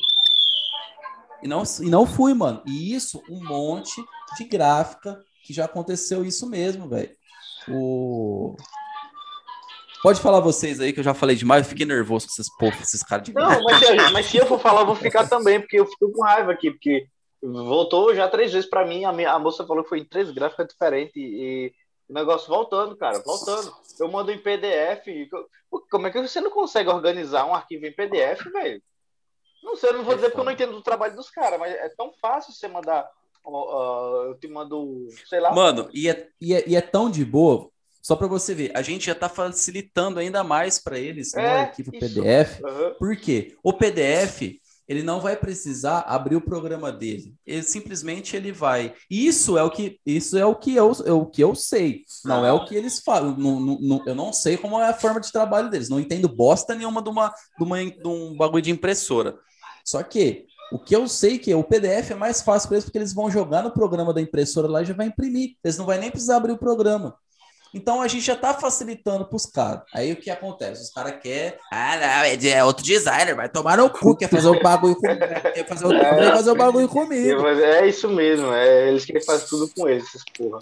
E não, e não fui, mano. E isso, um monte de gráfica que já aconteceu isso mesmo, velho. O... Pode falar vocês aí, que eu já falei demais, eu fiquei nervoso com esses povos, esses caras de Não, mas se, mas se eu for falar, eu vou ficar também, porque eu fico com raiva aqui, porque voltou já três vezes pra mim, a, minha- a moça falou que foi em três gráficas diferentes e o negócio voltando, cara, voltando. Eu mando em PDF, e co- como é que você não consegue organizar um arquivo em PDF, velho? Não sei, eu não vou É dizer porque eu não entendo do trabalho dos caras, mas é tão fácil você mandar, ó, ó, eu te mando, sei lá, Mano, e é, e, é, e é tão de boa, só pra você ver, a gente já tá facilitando ainda mais pra eles no É, arquivo isso. PDF. Aham. Por quê? O PDF, ele não vai precisar abrir o programa dele. Ele simplesmente ele vai. Isso é o que isso é o que eu, é o que eu sei. Não é o que eles falam. Não- não- não- eu não sei como é a forma de trabalho deles. Não entendo bosta nenhuma de, uma, de, uma, de um bagulho de impressora. Só que o que eu sei que o PDF é mais fácil para eles porque eles vão jogar no programa da impressora lá e já vai imprimir. Eles não vão nem precisar abrir o programa. Então a gente já tá facilitando pros caras. Aí o que acontece? Os caras querem. Ah, não, é é outro designer, vai tomar no cu, quer fazer o bagulho comigo. Quer fazer o, quer fazer o bagulho comigo. É isso mesmo, é, eles querem fazer tudo com eles, essas porra.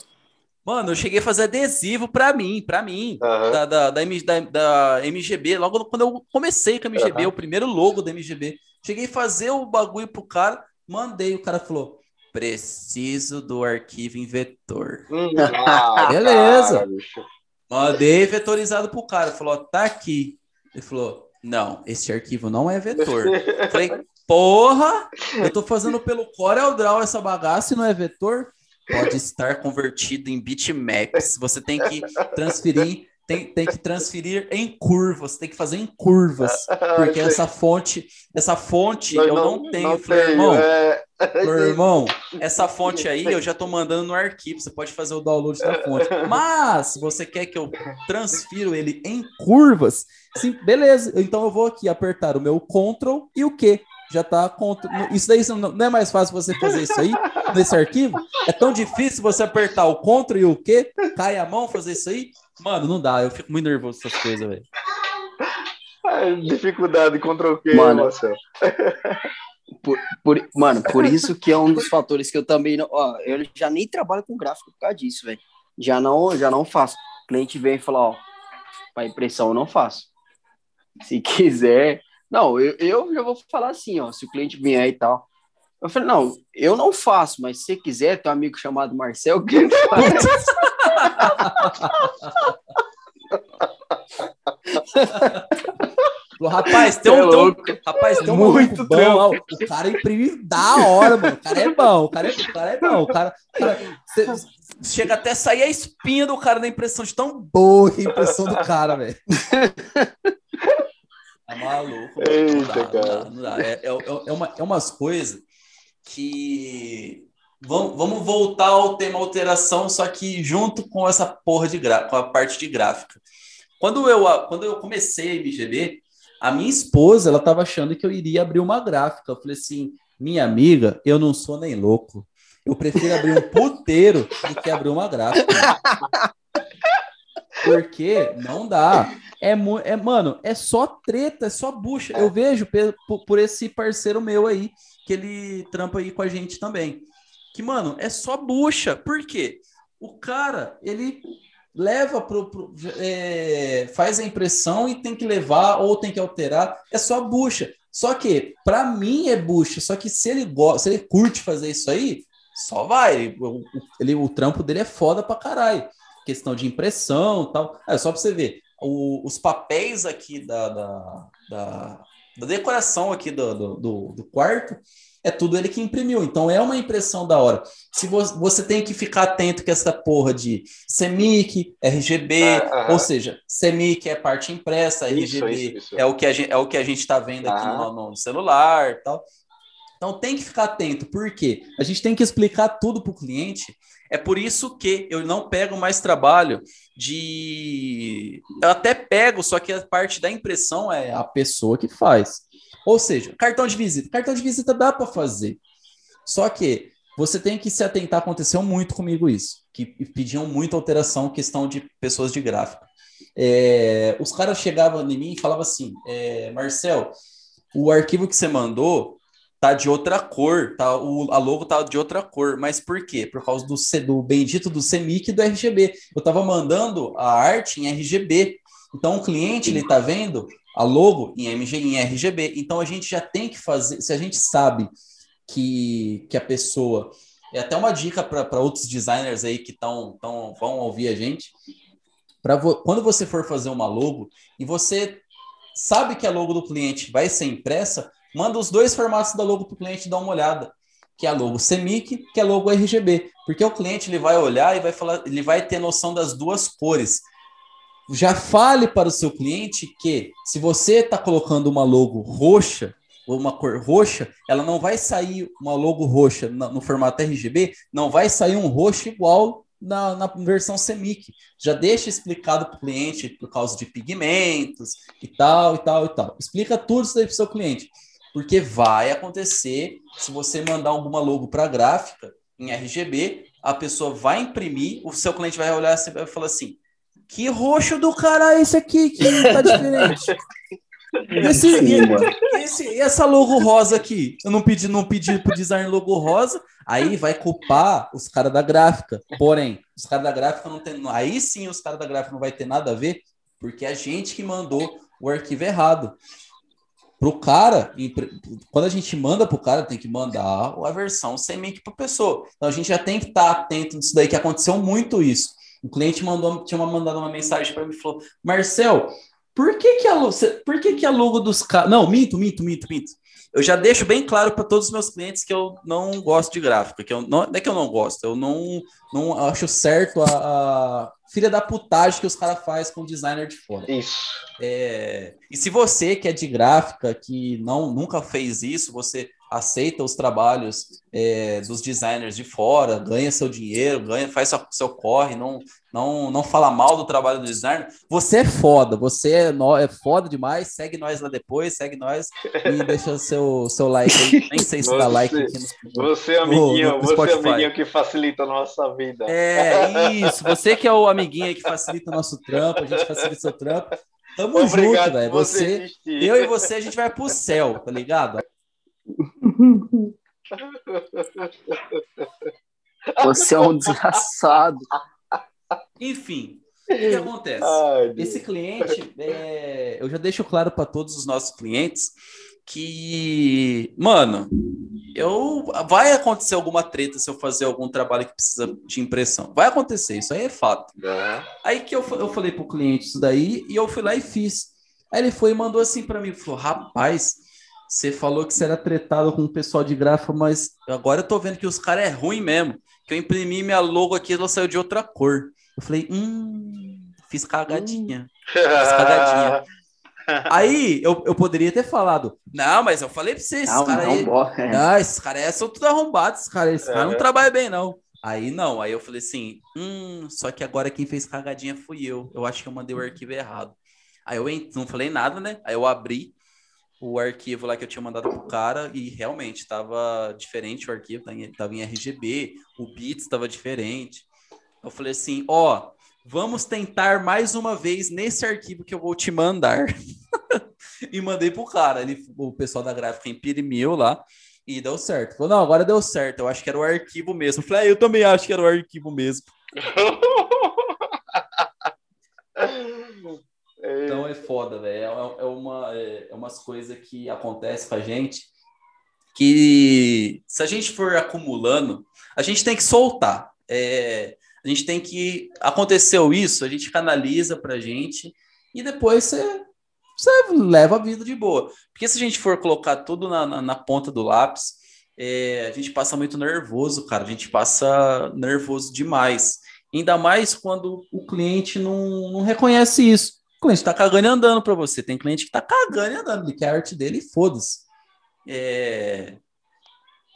Mano, eu cheguei a fazer adesivo pra mim, pra mim. Aham. Da, da, da, da- MGB, logo quando eu comecei com a MGB, Aham. o primeiro logo da MGB. Cheguei a fazer o bagulho pro cara, mandei, o cara falou: preciso do arquivo em vetor. Ah, Beleza. cara. Mandei vetorizado pro cara. Falou, tá aqui. Ele falou, não, esse arquivo não é vetor. Falei, porra, eu tô fazendo pelo CorelDRAW essa bagaça e não é vetor? Pode estar convertido em bitmaps. Você tem que transferir, tem, tem que transferir em curvas, tem que fazer em curvas. Porque Ah, essa fonte, essa fonte eu não, tenho. não Falei, tenho, irmão, é. meu irmão, essa fonte aí eu já tô mandando no arquivo, você pode fazer o download da fonte. Mas, se você quer que eu transfiro ele em curvas, sim, beleza. Então eu vou aqui apertar o meu Ctrl e o quê? já tá contra. Isso daí não não é mais fácil você fazer isso aí nesse arquivo? É tão difícil você apertar o Ctrl e o Q, cai a mão fazer isso aí? Mano, não dá, eu fico muito nervoso com essas coisas, velho. Ai, dificuldade contra o quê, Mano. Marcelo? Por, por- mano, por isso que é um dos fatores que eu também não. Ó, eu já nem trabalho com gráfico por causa disso, velho. Já não, já não faço. O cliente vem e fala, ó, para impressão eu não faço. Se quiser. Não, eu, eu já vou falar assim, ó. Se o cliente vier e tal. Eu falei, não, eu não faço, mas se você quiser, tem um amigo chamado Marcel que ele faz. Rapaz, tem é um, tem um- louco. rapaz, tem um Muito bom lá. O cara imprime da hora, mano. O cara é bom, o cara é, o cara é bom. O cara, o cara- cê- chega até a sair a espinha do cara na impressão de tão boa que é a impressão do cara, velho. Tá maluco. Não Eita, dá, não dá, cara. não dá. É, é, é, uma, é umas coisas que. Vamos, voltar ao tema alteração, só que junto com essa porra de gra... com a parte de gráfica. Quando eu, quando eu comecei a MGB, a minha esposa, ela tava achando que eu iria abrir uma gráfica. Eu falei assim, minha amiga, eu não sou nem louco. Eu prefiro abrir um puteiro do que abrir uma gráfica. Porque não dá. É, é mano, é só treta, é só bucha. Eu vejo por, por esse parceiro meu aí, que ele trampa aí com a gente também. Que, mano, é só bucha. Por quê? O cara, ele leva pro. pro- é, faz a impressão e tem que levar ou tem que alterar. É só bucha. Só que, pra mim, é bucha. Só que se ele gosta, se ele curte fazer isso aí, só vai. O, ele, o trampo dele é foda pra caralho. Questão de impressão tal. É só pra você ver. o- os papéis aqui da, da, da, da decoração aqui do, do, do- do quarto é tudo ele que imprimiu. Então é uma impressão da hora. Se você, você tem que ficar atento que essa porra de CMYK, RGB, Ah, aham. ou seja, CMYK é parte impressa, Isso, RGB isso, isso. é o que a gente é o que a gente está vendo aqui Aham. no, no celular, tal. Então tem que ficar atento, porque a gente tem que explicar tudo para o cliente. É por isso que eu não pego mais trabalho de. Eu até pego, só que a parte da impressão é a pessoa que faz. Ou seja, cartão de visita. Cartão de visita dá para fazer. Só que você tem que se atentar. Aconteceu muito comigo isso, que pediam muita alteração, questão de pessoas de gráfico. É, os caras chegavam em mim e falavam assim: é, Marcel, o arquivo que você mandou tá de outra cor, tá? O, a logo tá de outra cor. Mas por quê? Por causa do, do bendito do CMYK e do RGB. Eu tava mandando a arte em RGB. Então o cliente ele tá vendo a logo em MG em RGB. Então a gente já tem que fazer, se a gente sabe que, que a pessoa é até uma dica para outros designers aí que tão, tão, vão ouvir a gente. Pra vo- quando você for fazer uma logo e você sabe que a logo do cliente vai ser impressa, manda os dois formatos da logo para o cliente dar uma olhada, que é a logo CMYK, que é a logo RGB, porque o cliente ele vai olhar e vai falar, ele vai ter noção das duas cores. Já fale para o seu cliente que se você está colocando uma logo roxa ou uma cor roxa, ela não vai sair uma logo roxa na- no formato RGB, não vai sair um roxo igual na, na versão CMYK. Já deixa explicado para o cliente por causa de pigmentos e tal, e tal, e tal. Explica tudo isso aí para o seu cliente. Porque vai acontecer, se você mandar alguma logo para gráfica em RGB, a pessoa vai imprimir, o seu cliente vai olhar e vai falar assim: que roxo do cara é esse aqui que tá diferente? Esse, mano. esse- e essa logo rosa aqui? Eu não pedi, não pedi pro design logo rosa, aí vai culpar os caras da gráfica. Porém, os caras da gráfica não tem. Aí sim os caras da gráfica não vai ter nada a ver, porque é a gente que mandou o arquivo errado. Pro cara, quando a gente manda pro cara, tem que mandar a versão CMYK pra pessoa. Então a gente já tem que estar atento nisso daí, que aconteceu muito isso. O cliente mandou, tinha mandado uma mensagem para mim e falou: Marcel, por que, que, a, por que, que a logo dos caras. Não, minto, minto, minto, minto. Eu já deixo bem claro para todos os meus clientes que eu não gosto de gráfica, que eu não, não é que eu não gosto, eu não, não acho certo a, a filha da putagem que os caras fazem com o designer de fora. Isso. É, e se você que é de gráfica, que não nunca fez isso, você aceita os trabalhos é, dos designers de fora, ganha seu dinheiro, ganha, faz seu, seu corre, não, não, não fala mal do trabalho do designer. Você é foda, você é, no, é foda demais. Segue nós lá depois, segue nós e deixa seu, seu like aí. Nem sei se dá Você- like aqui no, Você, amiguinho, no você, Spotify. amiguinho que facilita a nossa vida. É, isso. Você que é o amiguinho aí que facilita o nosso trampo, a gente facilita o seu trampo. Tamo junto, Obrigado velho. por Você, existir. eu e você, a gente vai pro céu, tá ligado? Você é um desgraçado. Enfim, o que, acontece? Ai. Esse cliente, é, eu já deixo claro para todos os nossos clientes que, mano, eu vai acontecer alguma treta se eu fazer algum trabalho que precisa de impressão. Vai acontecer, isso aí é fato. É. Aí que eu, eu falei pro cliente isso daí e eu fui lá e fiz. Aí ele foi e mandou assim para mim, falou: "Rapaz, você falou que você era tretado com o pessoal de gráfica, mas agora eu tô vendo que os caras é ruim mesmo. Que eu imprimi minha logo aqui, ela saiu de outra cor." Eu falei: "Hum, fiz cagadinha." cagadinha. Aí eu, eu poderia ter falado: "Não, mas eu falei para vocês, esses Não, caras não, aí. É. ah, esses caras são tudo arrombados, esses caras, esses É. caras não trabalham bem, não. Aí não, aí eu falei assim, hum, só que agora quem fez cagadinha fui eu. Eu acho que eu mandei o arquivo errado. Aí eu ent- não falei nada, né? Aí eu abri o arquivo lá que eu tinha mandado pro cara e realmente tava diferente o arquivo, tava em- tava em RGB, o bits estava diferente. Eu falei assim, ó, vamos tentar mais uma vez nesse arquivo que eu vou te mandar. e mandei pro cara. Ele, o pessoal da gráfica imprimiu lá e deu certo. Falou, não, agora deu certo. Eu acho que era o arquivo mesmo. Eu falei, ah, eu também acho que era o arquivo mesmo. Então é foda, velho. É, é uma, é, é umas coisas que acontecem com a gente que se a gente for acumulando, a gente tem que soltar. É, a gente tem que. Aconteceu isso, a gente canaliza pra gente e depois você, você leva a vida de boa. Porque se a gente for colocar tudo na, na, na ponta do lápis, é, a gente passa muito nervoso, cara. A gente passa nervoso demais. Ainda mais quando o cliente não, não reconhece isso. O cliente tá cagando e andando para você. Tem cliente que tá cagando e andando, ele quer a arte dele e foda-se. É...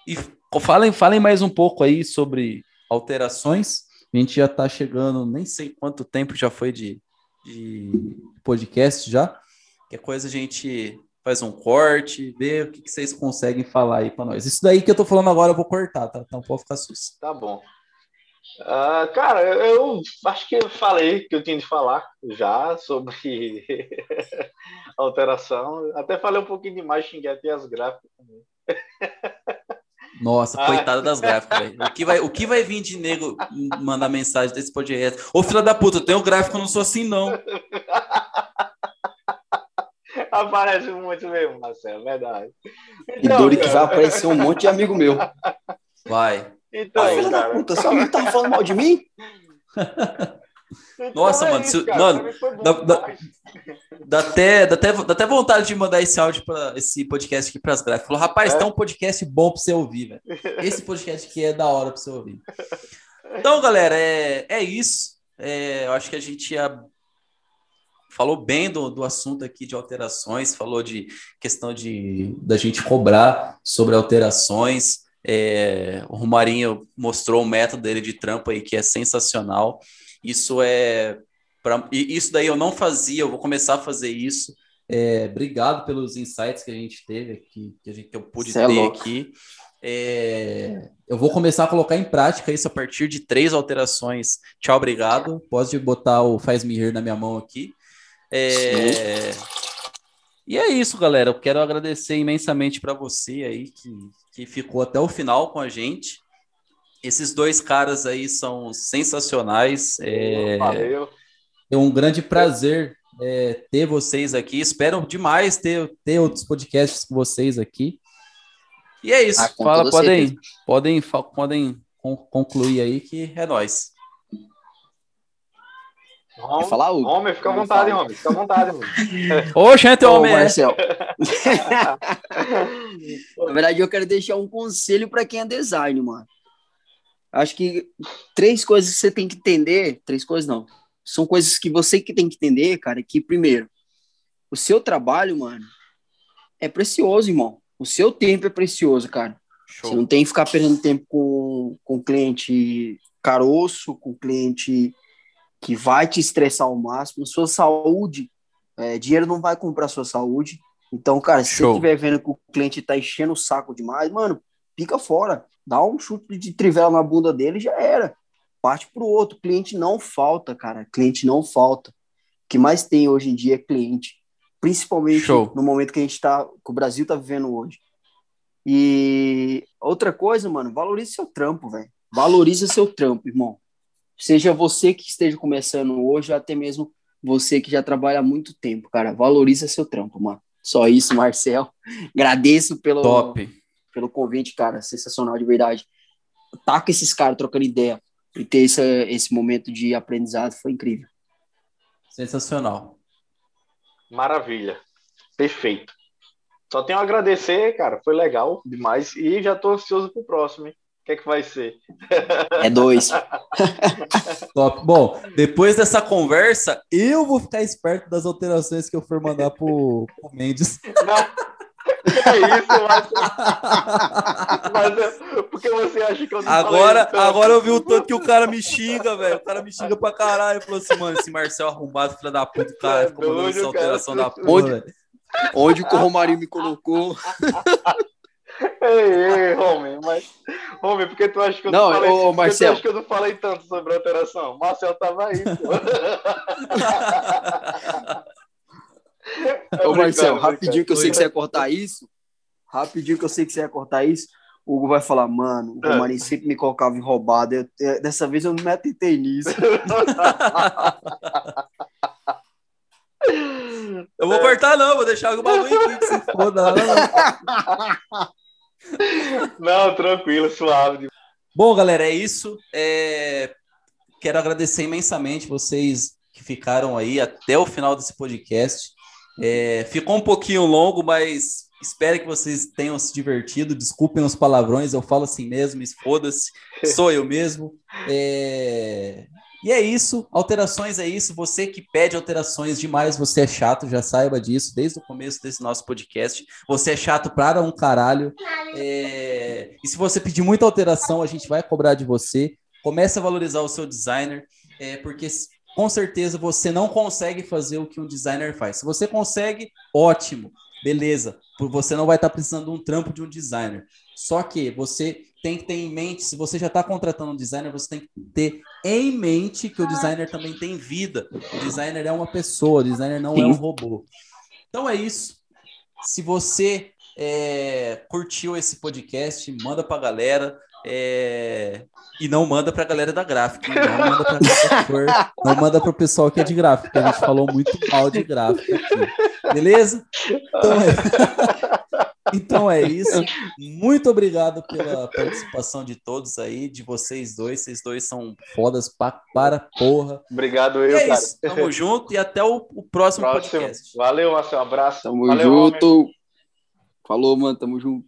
E falem, falem mais um pouco aí sobre alterações. A gente já tá chegando, nem sei quanto tempo já foi de, de podcast já. Que coisa a gente faz um corte, vê o que, que vocês conseguem falar aí para nós. Isso daí que eu tô falando agora eu vou cortar, tá? Então pode ficar sus. Tá bom. Ah, cara, eu acho que eu falei que eu tinha de falar já sobre alteração. Até falei um pouquinho demais, xinguei até as gráficas também. Nossa, Ah. coitada das gráficas, velho. O que, vai, o que vai vir de nego mandar mensagem desse podcast? Ô, filha da puta, eu tenho gráfico, eu não sou assim, não. Aparece muito mesmo, Marcelo, é verdade. E duro que vai aparecer um monte de amigo meu. Vai. Então, Ah, filha da cara, puta, seu amigo tava falando mal de mim? então Nossa, é mano, isso, se- mano, dá- dá-. Dá até, dá, até, dá até vontade de mandar esse áudio para esse podcast aqui para as gráficas. Falou, rapaz, É? tem um podcast bom para você ouvir, velho. Esse podcast aqui é da hora para você ouvir. Então, galera, é, é isso. É, eu acho que a gente já falou bem do, do assunto aqui de alterações, falou de questão de da gente cobrar sobre alterações. É, o Romarinho mostrou o método dele de trampo aí que é sensacional. Isso é Pra, e isso daí eu não fazia, eu vou começar a fazer isso. É, obrigado pelos insights que a gente teve aqui, que, a gente, que eu pude Cê é ter louco. aqui. É, eu vou começar a colocar em prática isso a partir de três alterações. Tchau, obrigado. Pode botar o Faz-me rir na minha mão aqui. É, e é isso, galera. Eu quero agradecer imensamente para você aí que, que ficou até o final com a gente. Esses dois caras aí são sensacionais. É, Valeu. é um grande prazer é, ter vocês aqui. Espero demais ter, ter outros podcasts com vocês aqui. E é isso. Ah, Fala, podem, podem, podem con- concluir aí que é nós. Homem, falar, Hugo? homem, fica à vontade, homem. Fica à vontade, homem. Ô, gente, Ô, homem. Marcel. Na verdade, eu quero deixar um conselho para quem é design, mano. Acho que três coisas que você tem que entender, três coisas não. São coisas que você que tem que entender, cara, que primeiro, o seu trabalho, mano, é precioso, irmão. O seu tempo é precioso, cara. Você Show. não tem que ficar perdendo tempo com, com cliente caroço, com cliente que vai te estressar ao máximo. Sua saúde, é, dinheiro não vai comprar sua saúde. Então, cara, se Show. você estiver vendo que o cliente tá enchendo o saco demais, mano, pica fora. Dá um chute de trivela na bunda dele e já era. Parte pro outro. Cliente não falta, cara. Cliente não falta. O que mais tem hoje em dia é cliente. Principalmente Show. no momento que a gente tá, que o Brasil tá vivendo hoje. E outra coisa, mano, valorize seu trampo, velho. Valorize seu trampo, irmão. Seja você que esteja começando hoje, ou até mesmo você que já trabalha há muito tempo, cara. Valorize seu trampo, mano. Só isso, Marcel. Agradeço pelo, Top. pelo convite, cara. Sensacional, de verdade. Tá com esses caras trocando ideia e ter esse, esse momento de aprendizado foi incrível. Sensacional. Maravilha. Perfeito. Só tenho a agradecer, cara. Foi legal demais. E já tô ansioso pro próximo, hein? O que é que vai ser? É dois. Top. Bom, depois dessa conversa, eu vou ficar esperto das alterações que eu for mandar pro, pro Mendes. Não, que é isso, Márcio? Mas é- porque você acha que eu não Agora, falei tanto? agora eu vi o tanto que o cara me xinga, velho. O cara me xinga pra caralho. Falou assim, mano, esse Marcel arrombado, filho da puta, o cara É ficou mandando essa alteração cara. da porra, Onde-. Onde que o Romarinho me colocou? Ei, ei, homem, mas. Homem, por que tu acha que eu não, Não, falei? ô, que tu acha que eu não falei tanto sobre a alteração? Marcel tava aí, pô. É Ô, Marcelo, brincando, rapidinho que eu sei que você ia cortar isso. Rapidinho que eu sei que você ia cortar isso. O Hugo vai falar, mano, o É. Romarinho sempre me colocava em roubada. Eu- eu- dessa vez eu não me atentei nisso. Eu vou cortar, não, vou deixar o bagulho aqui que se foda. Não, não, não. Tranquilo, suave. Bom, galera, é isso. É, Quero agradecer imensamente vocês que ficaram aí até o final desse podcast. É, Ficou um pouquinho longo, mas espero que vocês tenham se divertido. Desculpem os palavrões, eu falo assim mesmo, foda-se, sou eu mesmo. É, E é isso, alterações é isso. Você que pede alterações demais, você é chato, já saiba disso desde o começo desse nosso podcast. Você é chato para um caralho. É, E se você pedir muita alteração, a gente vai cobrar de você. Comece a valorizar o seu designer, é, porque com certeza você não consegue fazer o que um designer faz. Se você consegue, ótimo, beleza. Você não vai estar precisando de um trampo de um designer. Só que você tem que ter em mente, se você já está contratando um designer, você tem que ter em mente que o designer também tem vida. O designer é uma pessoa, o designer não é um robô. Então é isso. Se você é, curtiu esse podcast, manda pra galera. é, e não manda pra galera da gráfica. Não manda pra for, não manda pro pessoal que é de gráfica. A gente falou muito mal de gráfica aqui. Beleza? Então é, então é isso. Muito obrigado pela participação de todos aí, de vocês dois. Vocês dois são fodas pra, para porra. Obrigado, E eu, é cara. isso. Tamo junto e até o, o próximo Próximo. podcast. Valeu, Marcel. Um abraço. Tamo Valeu, homem. junto. Falou, mano. Tamo junto.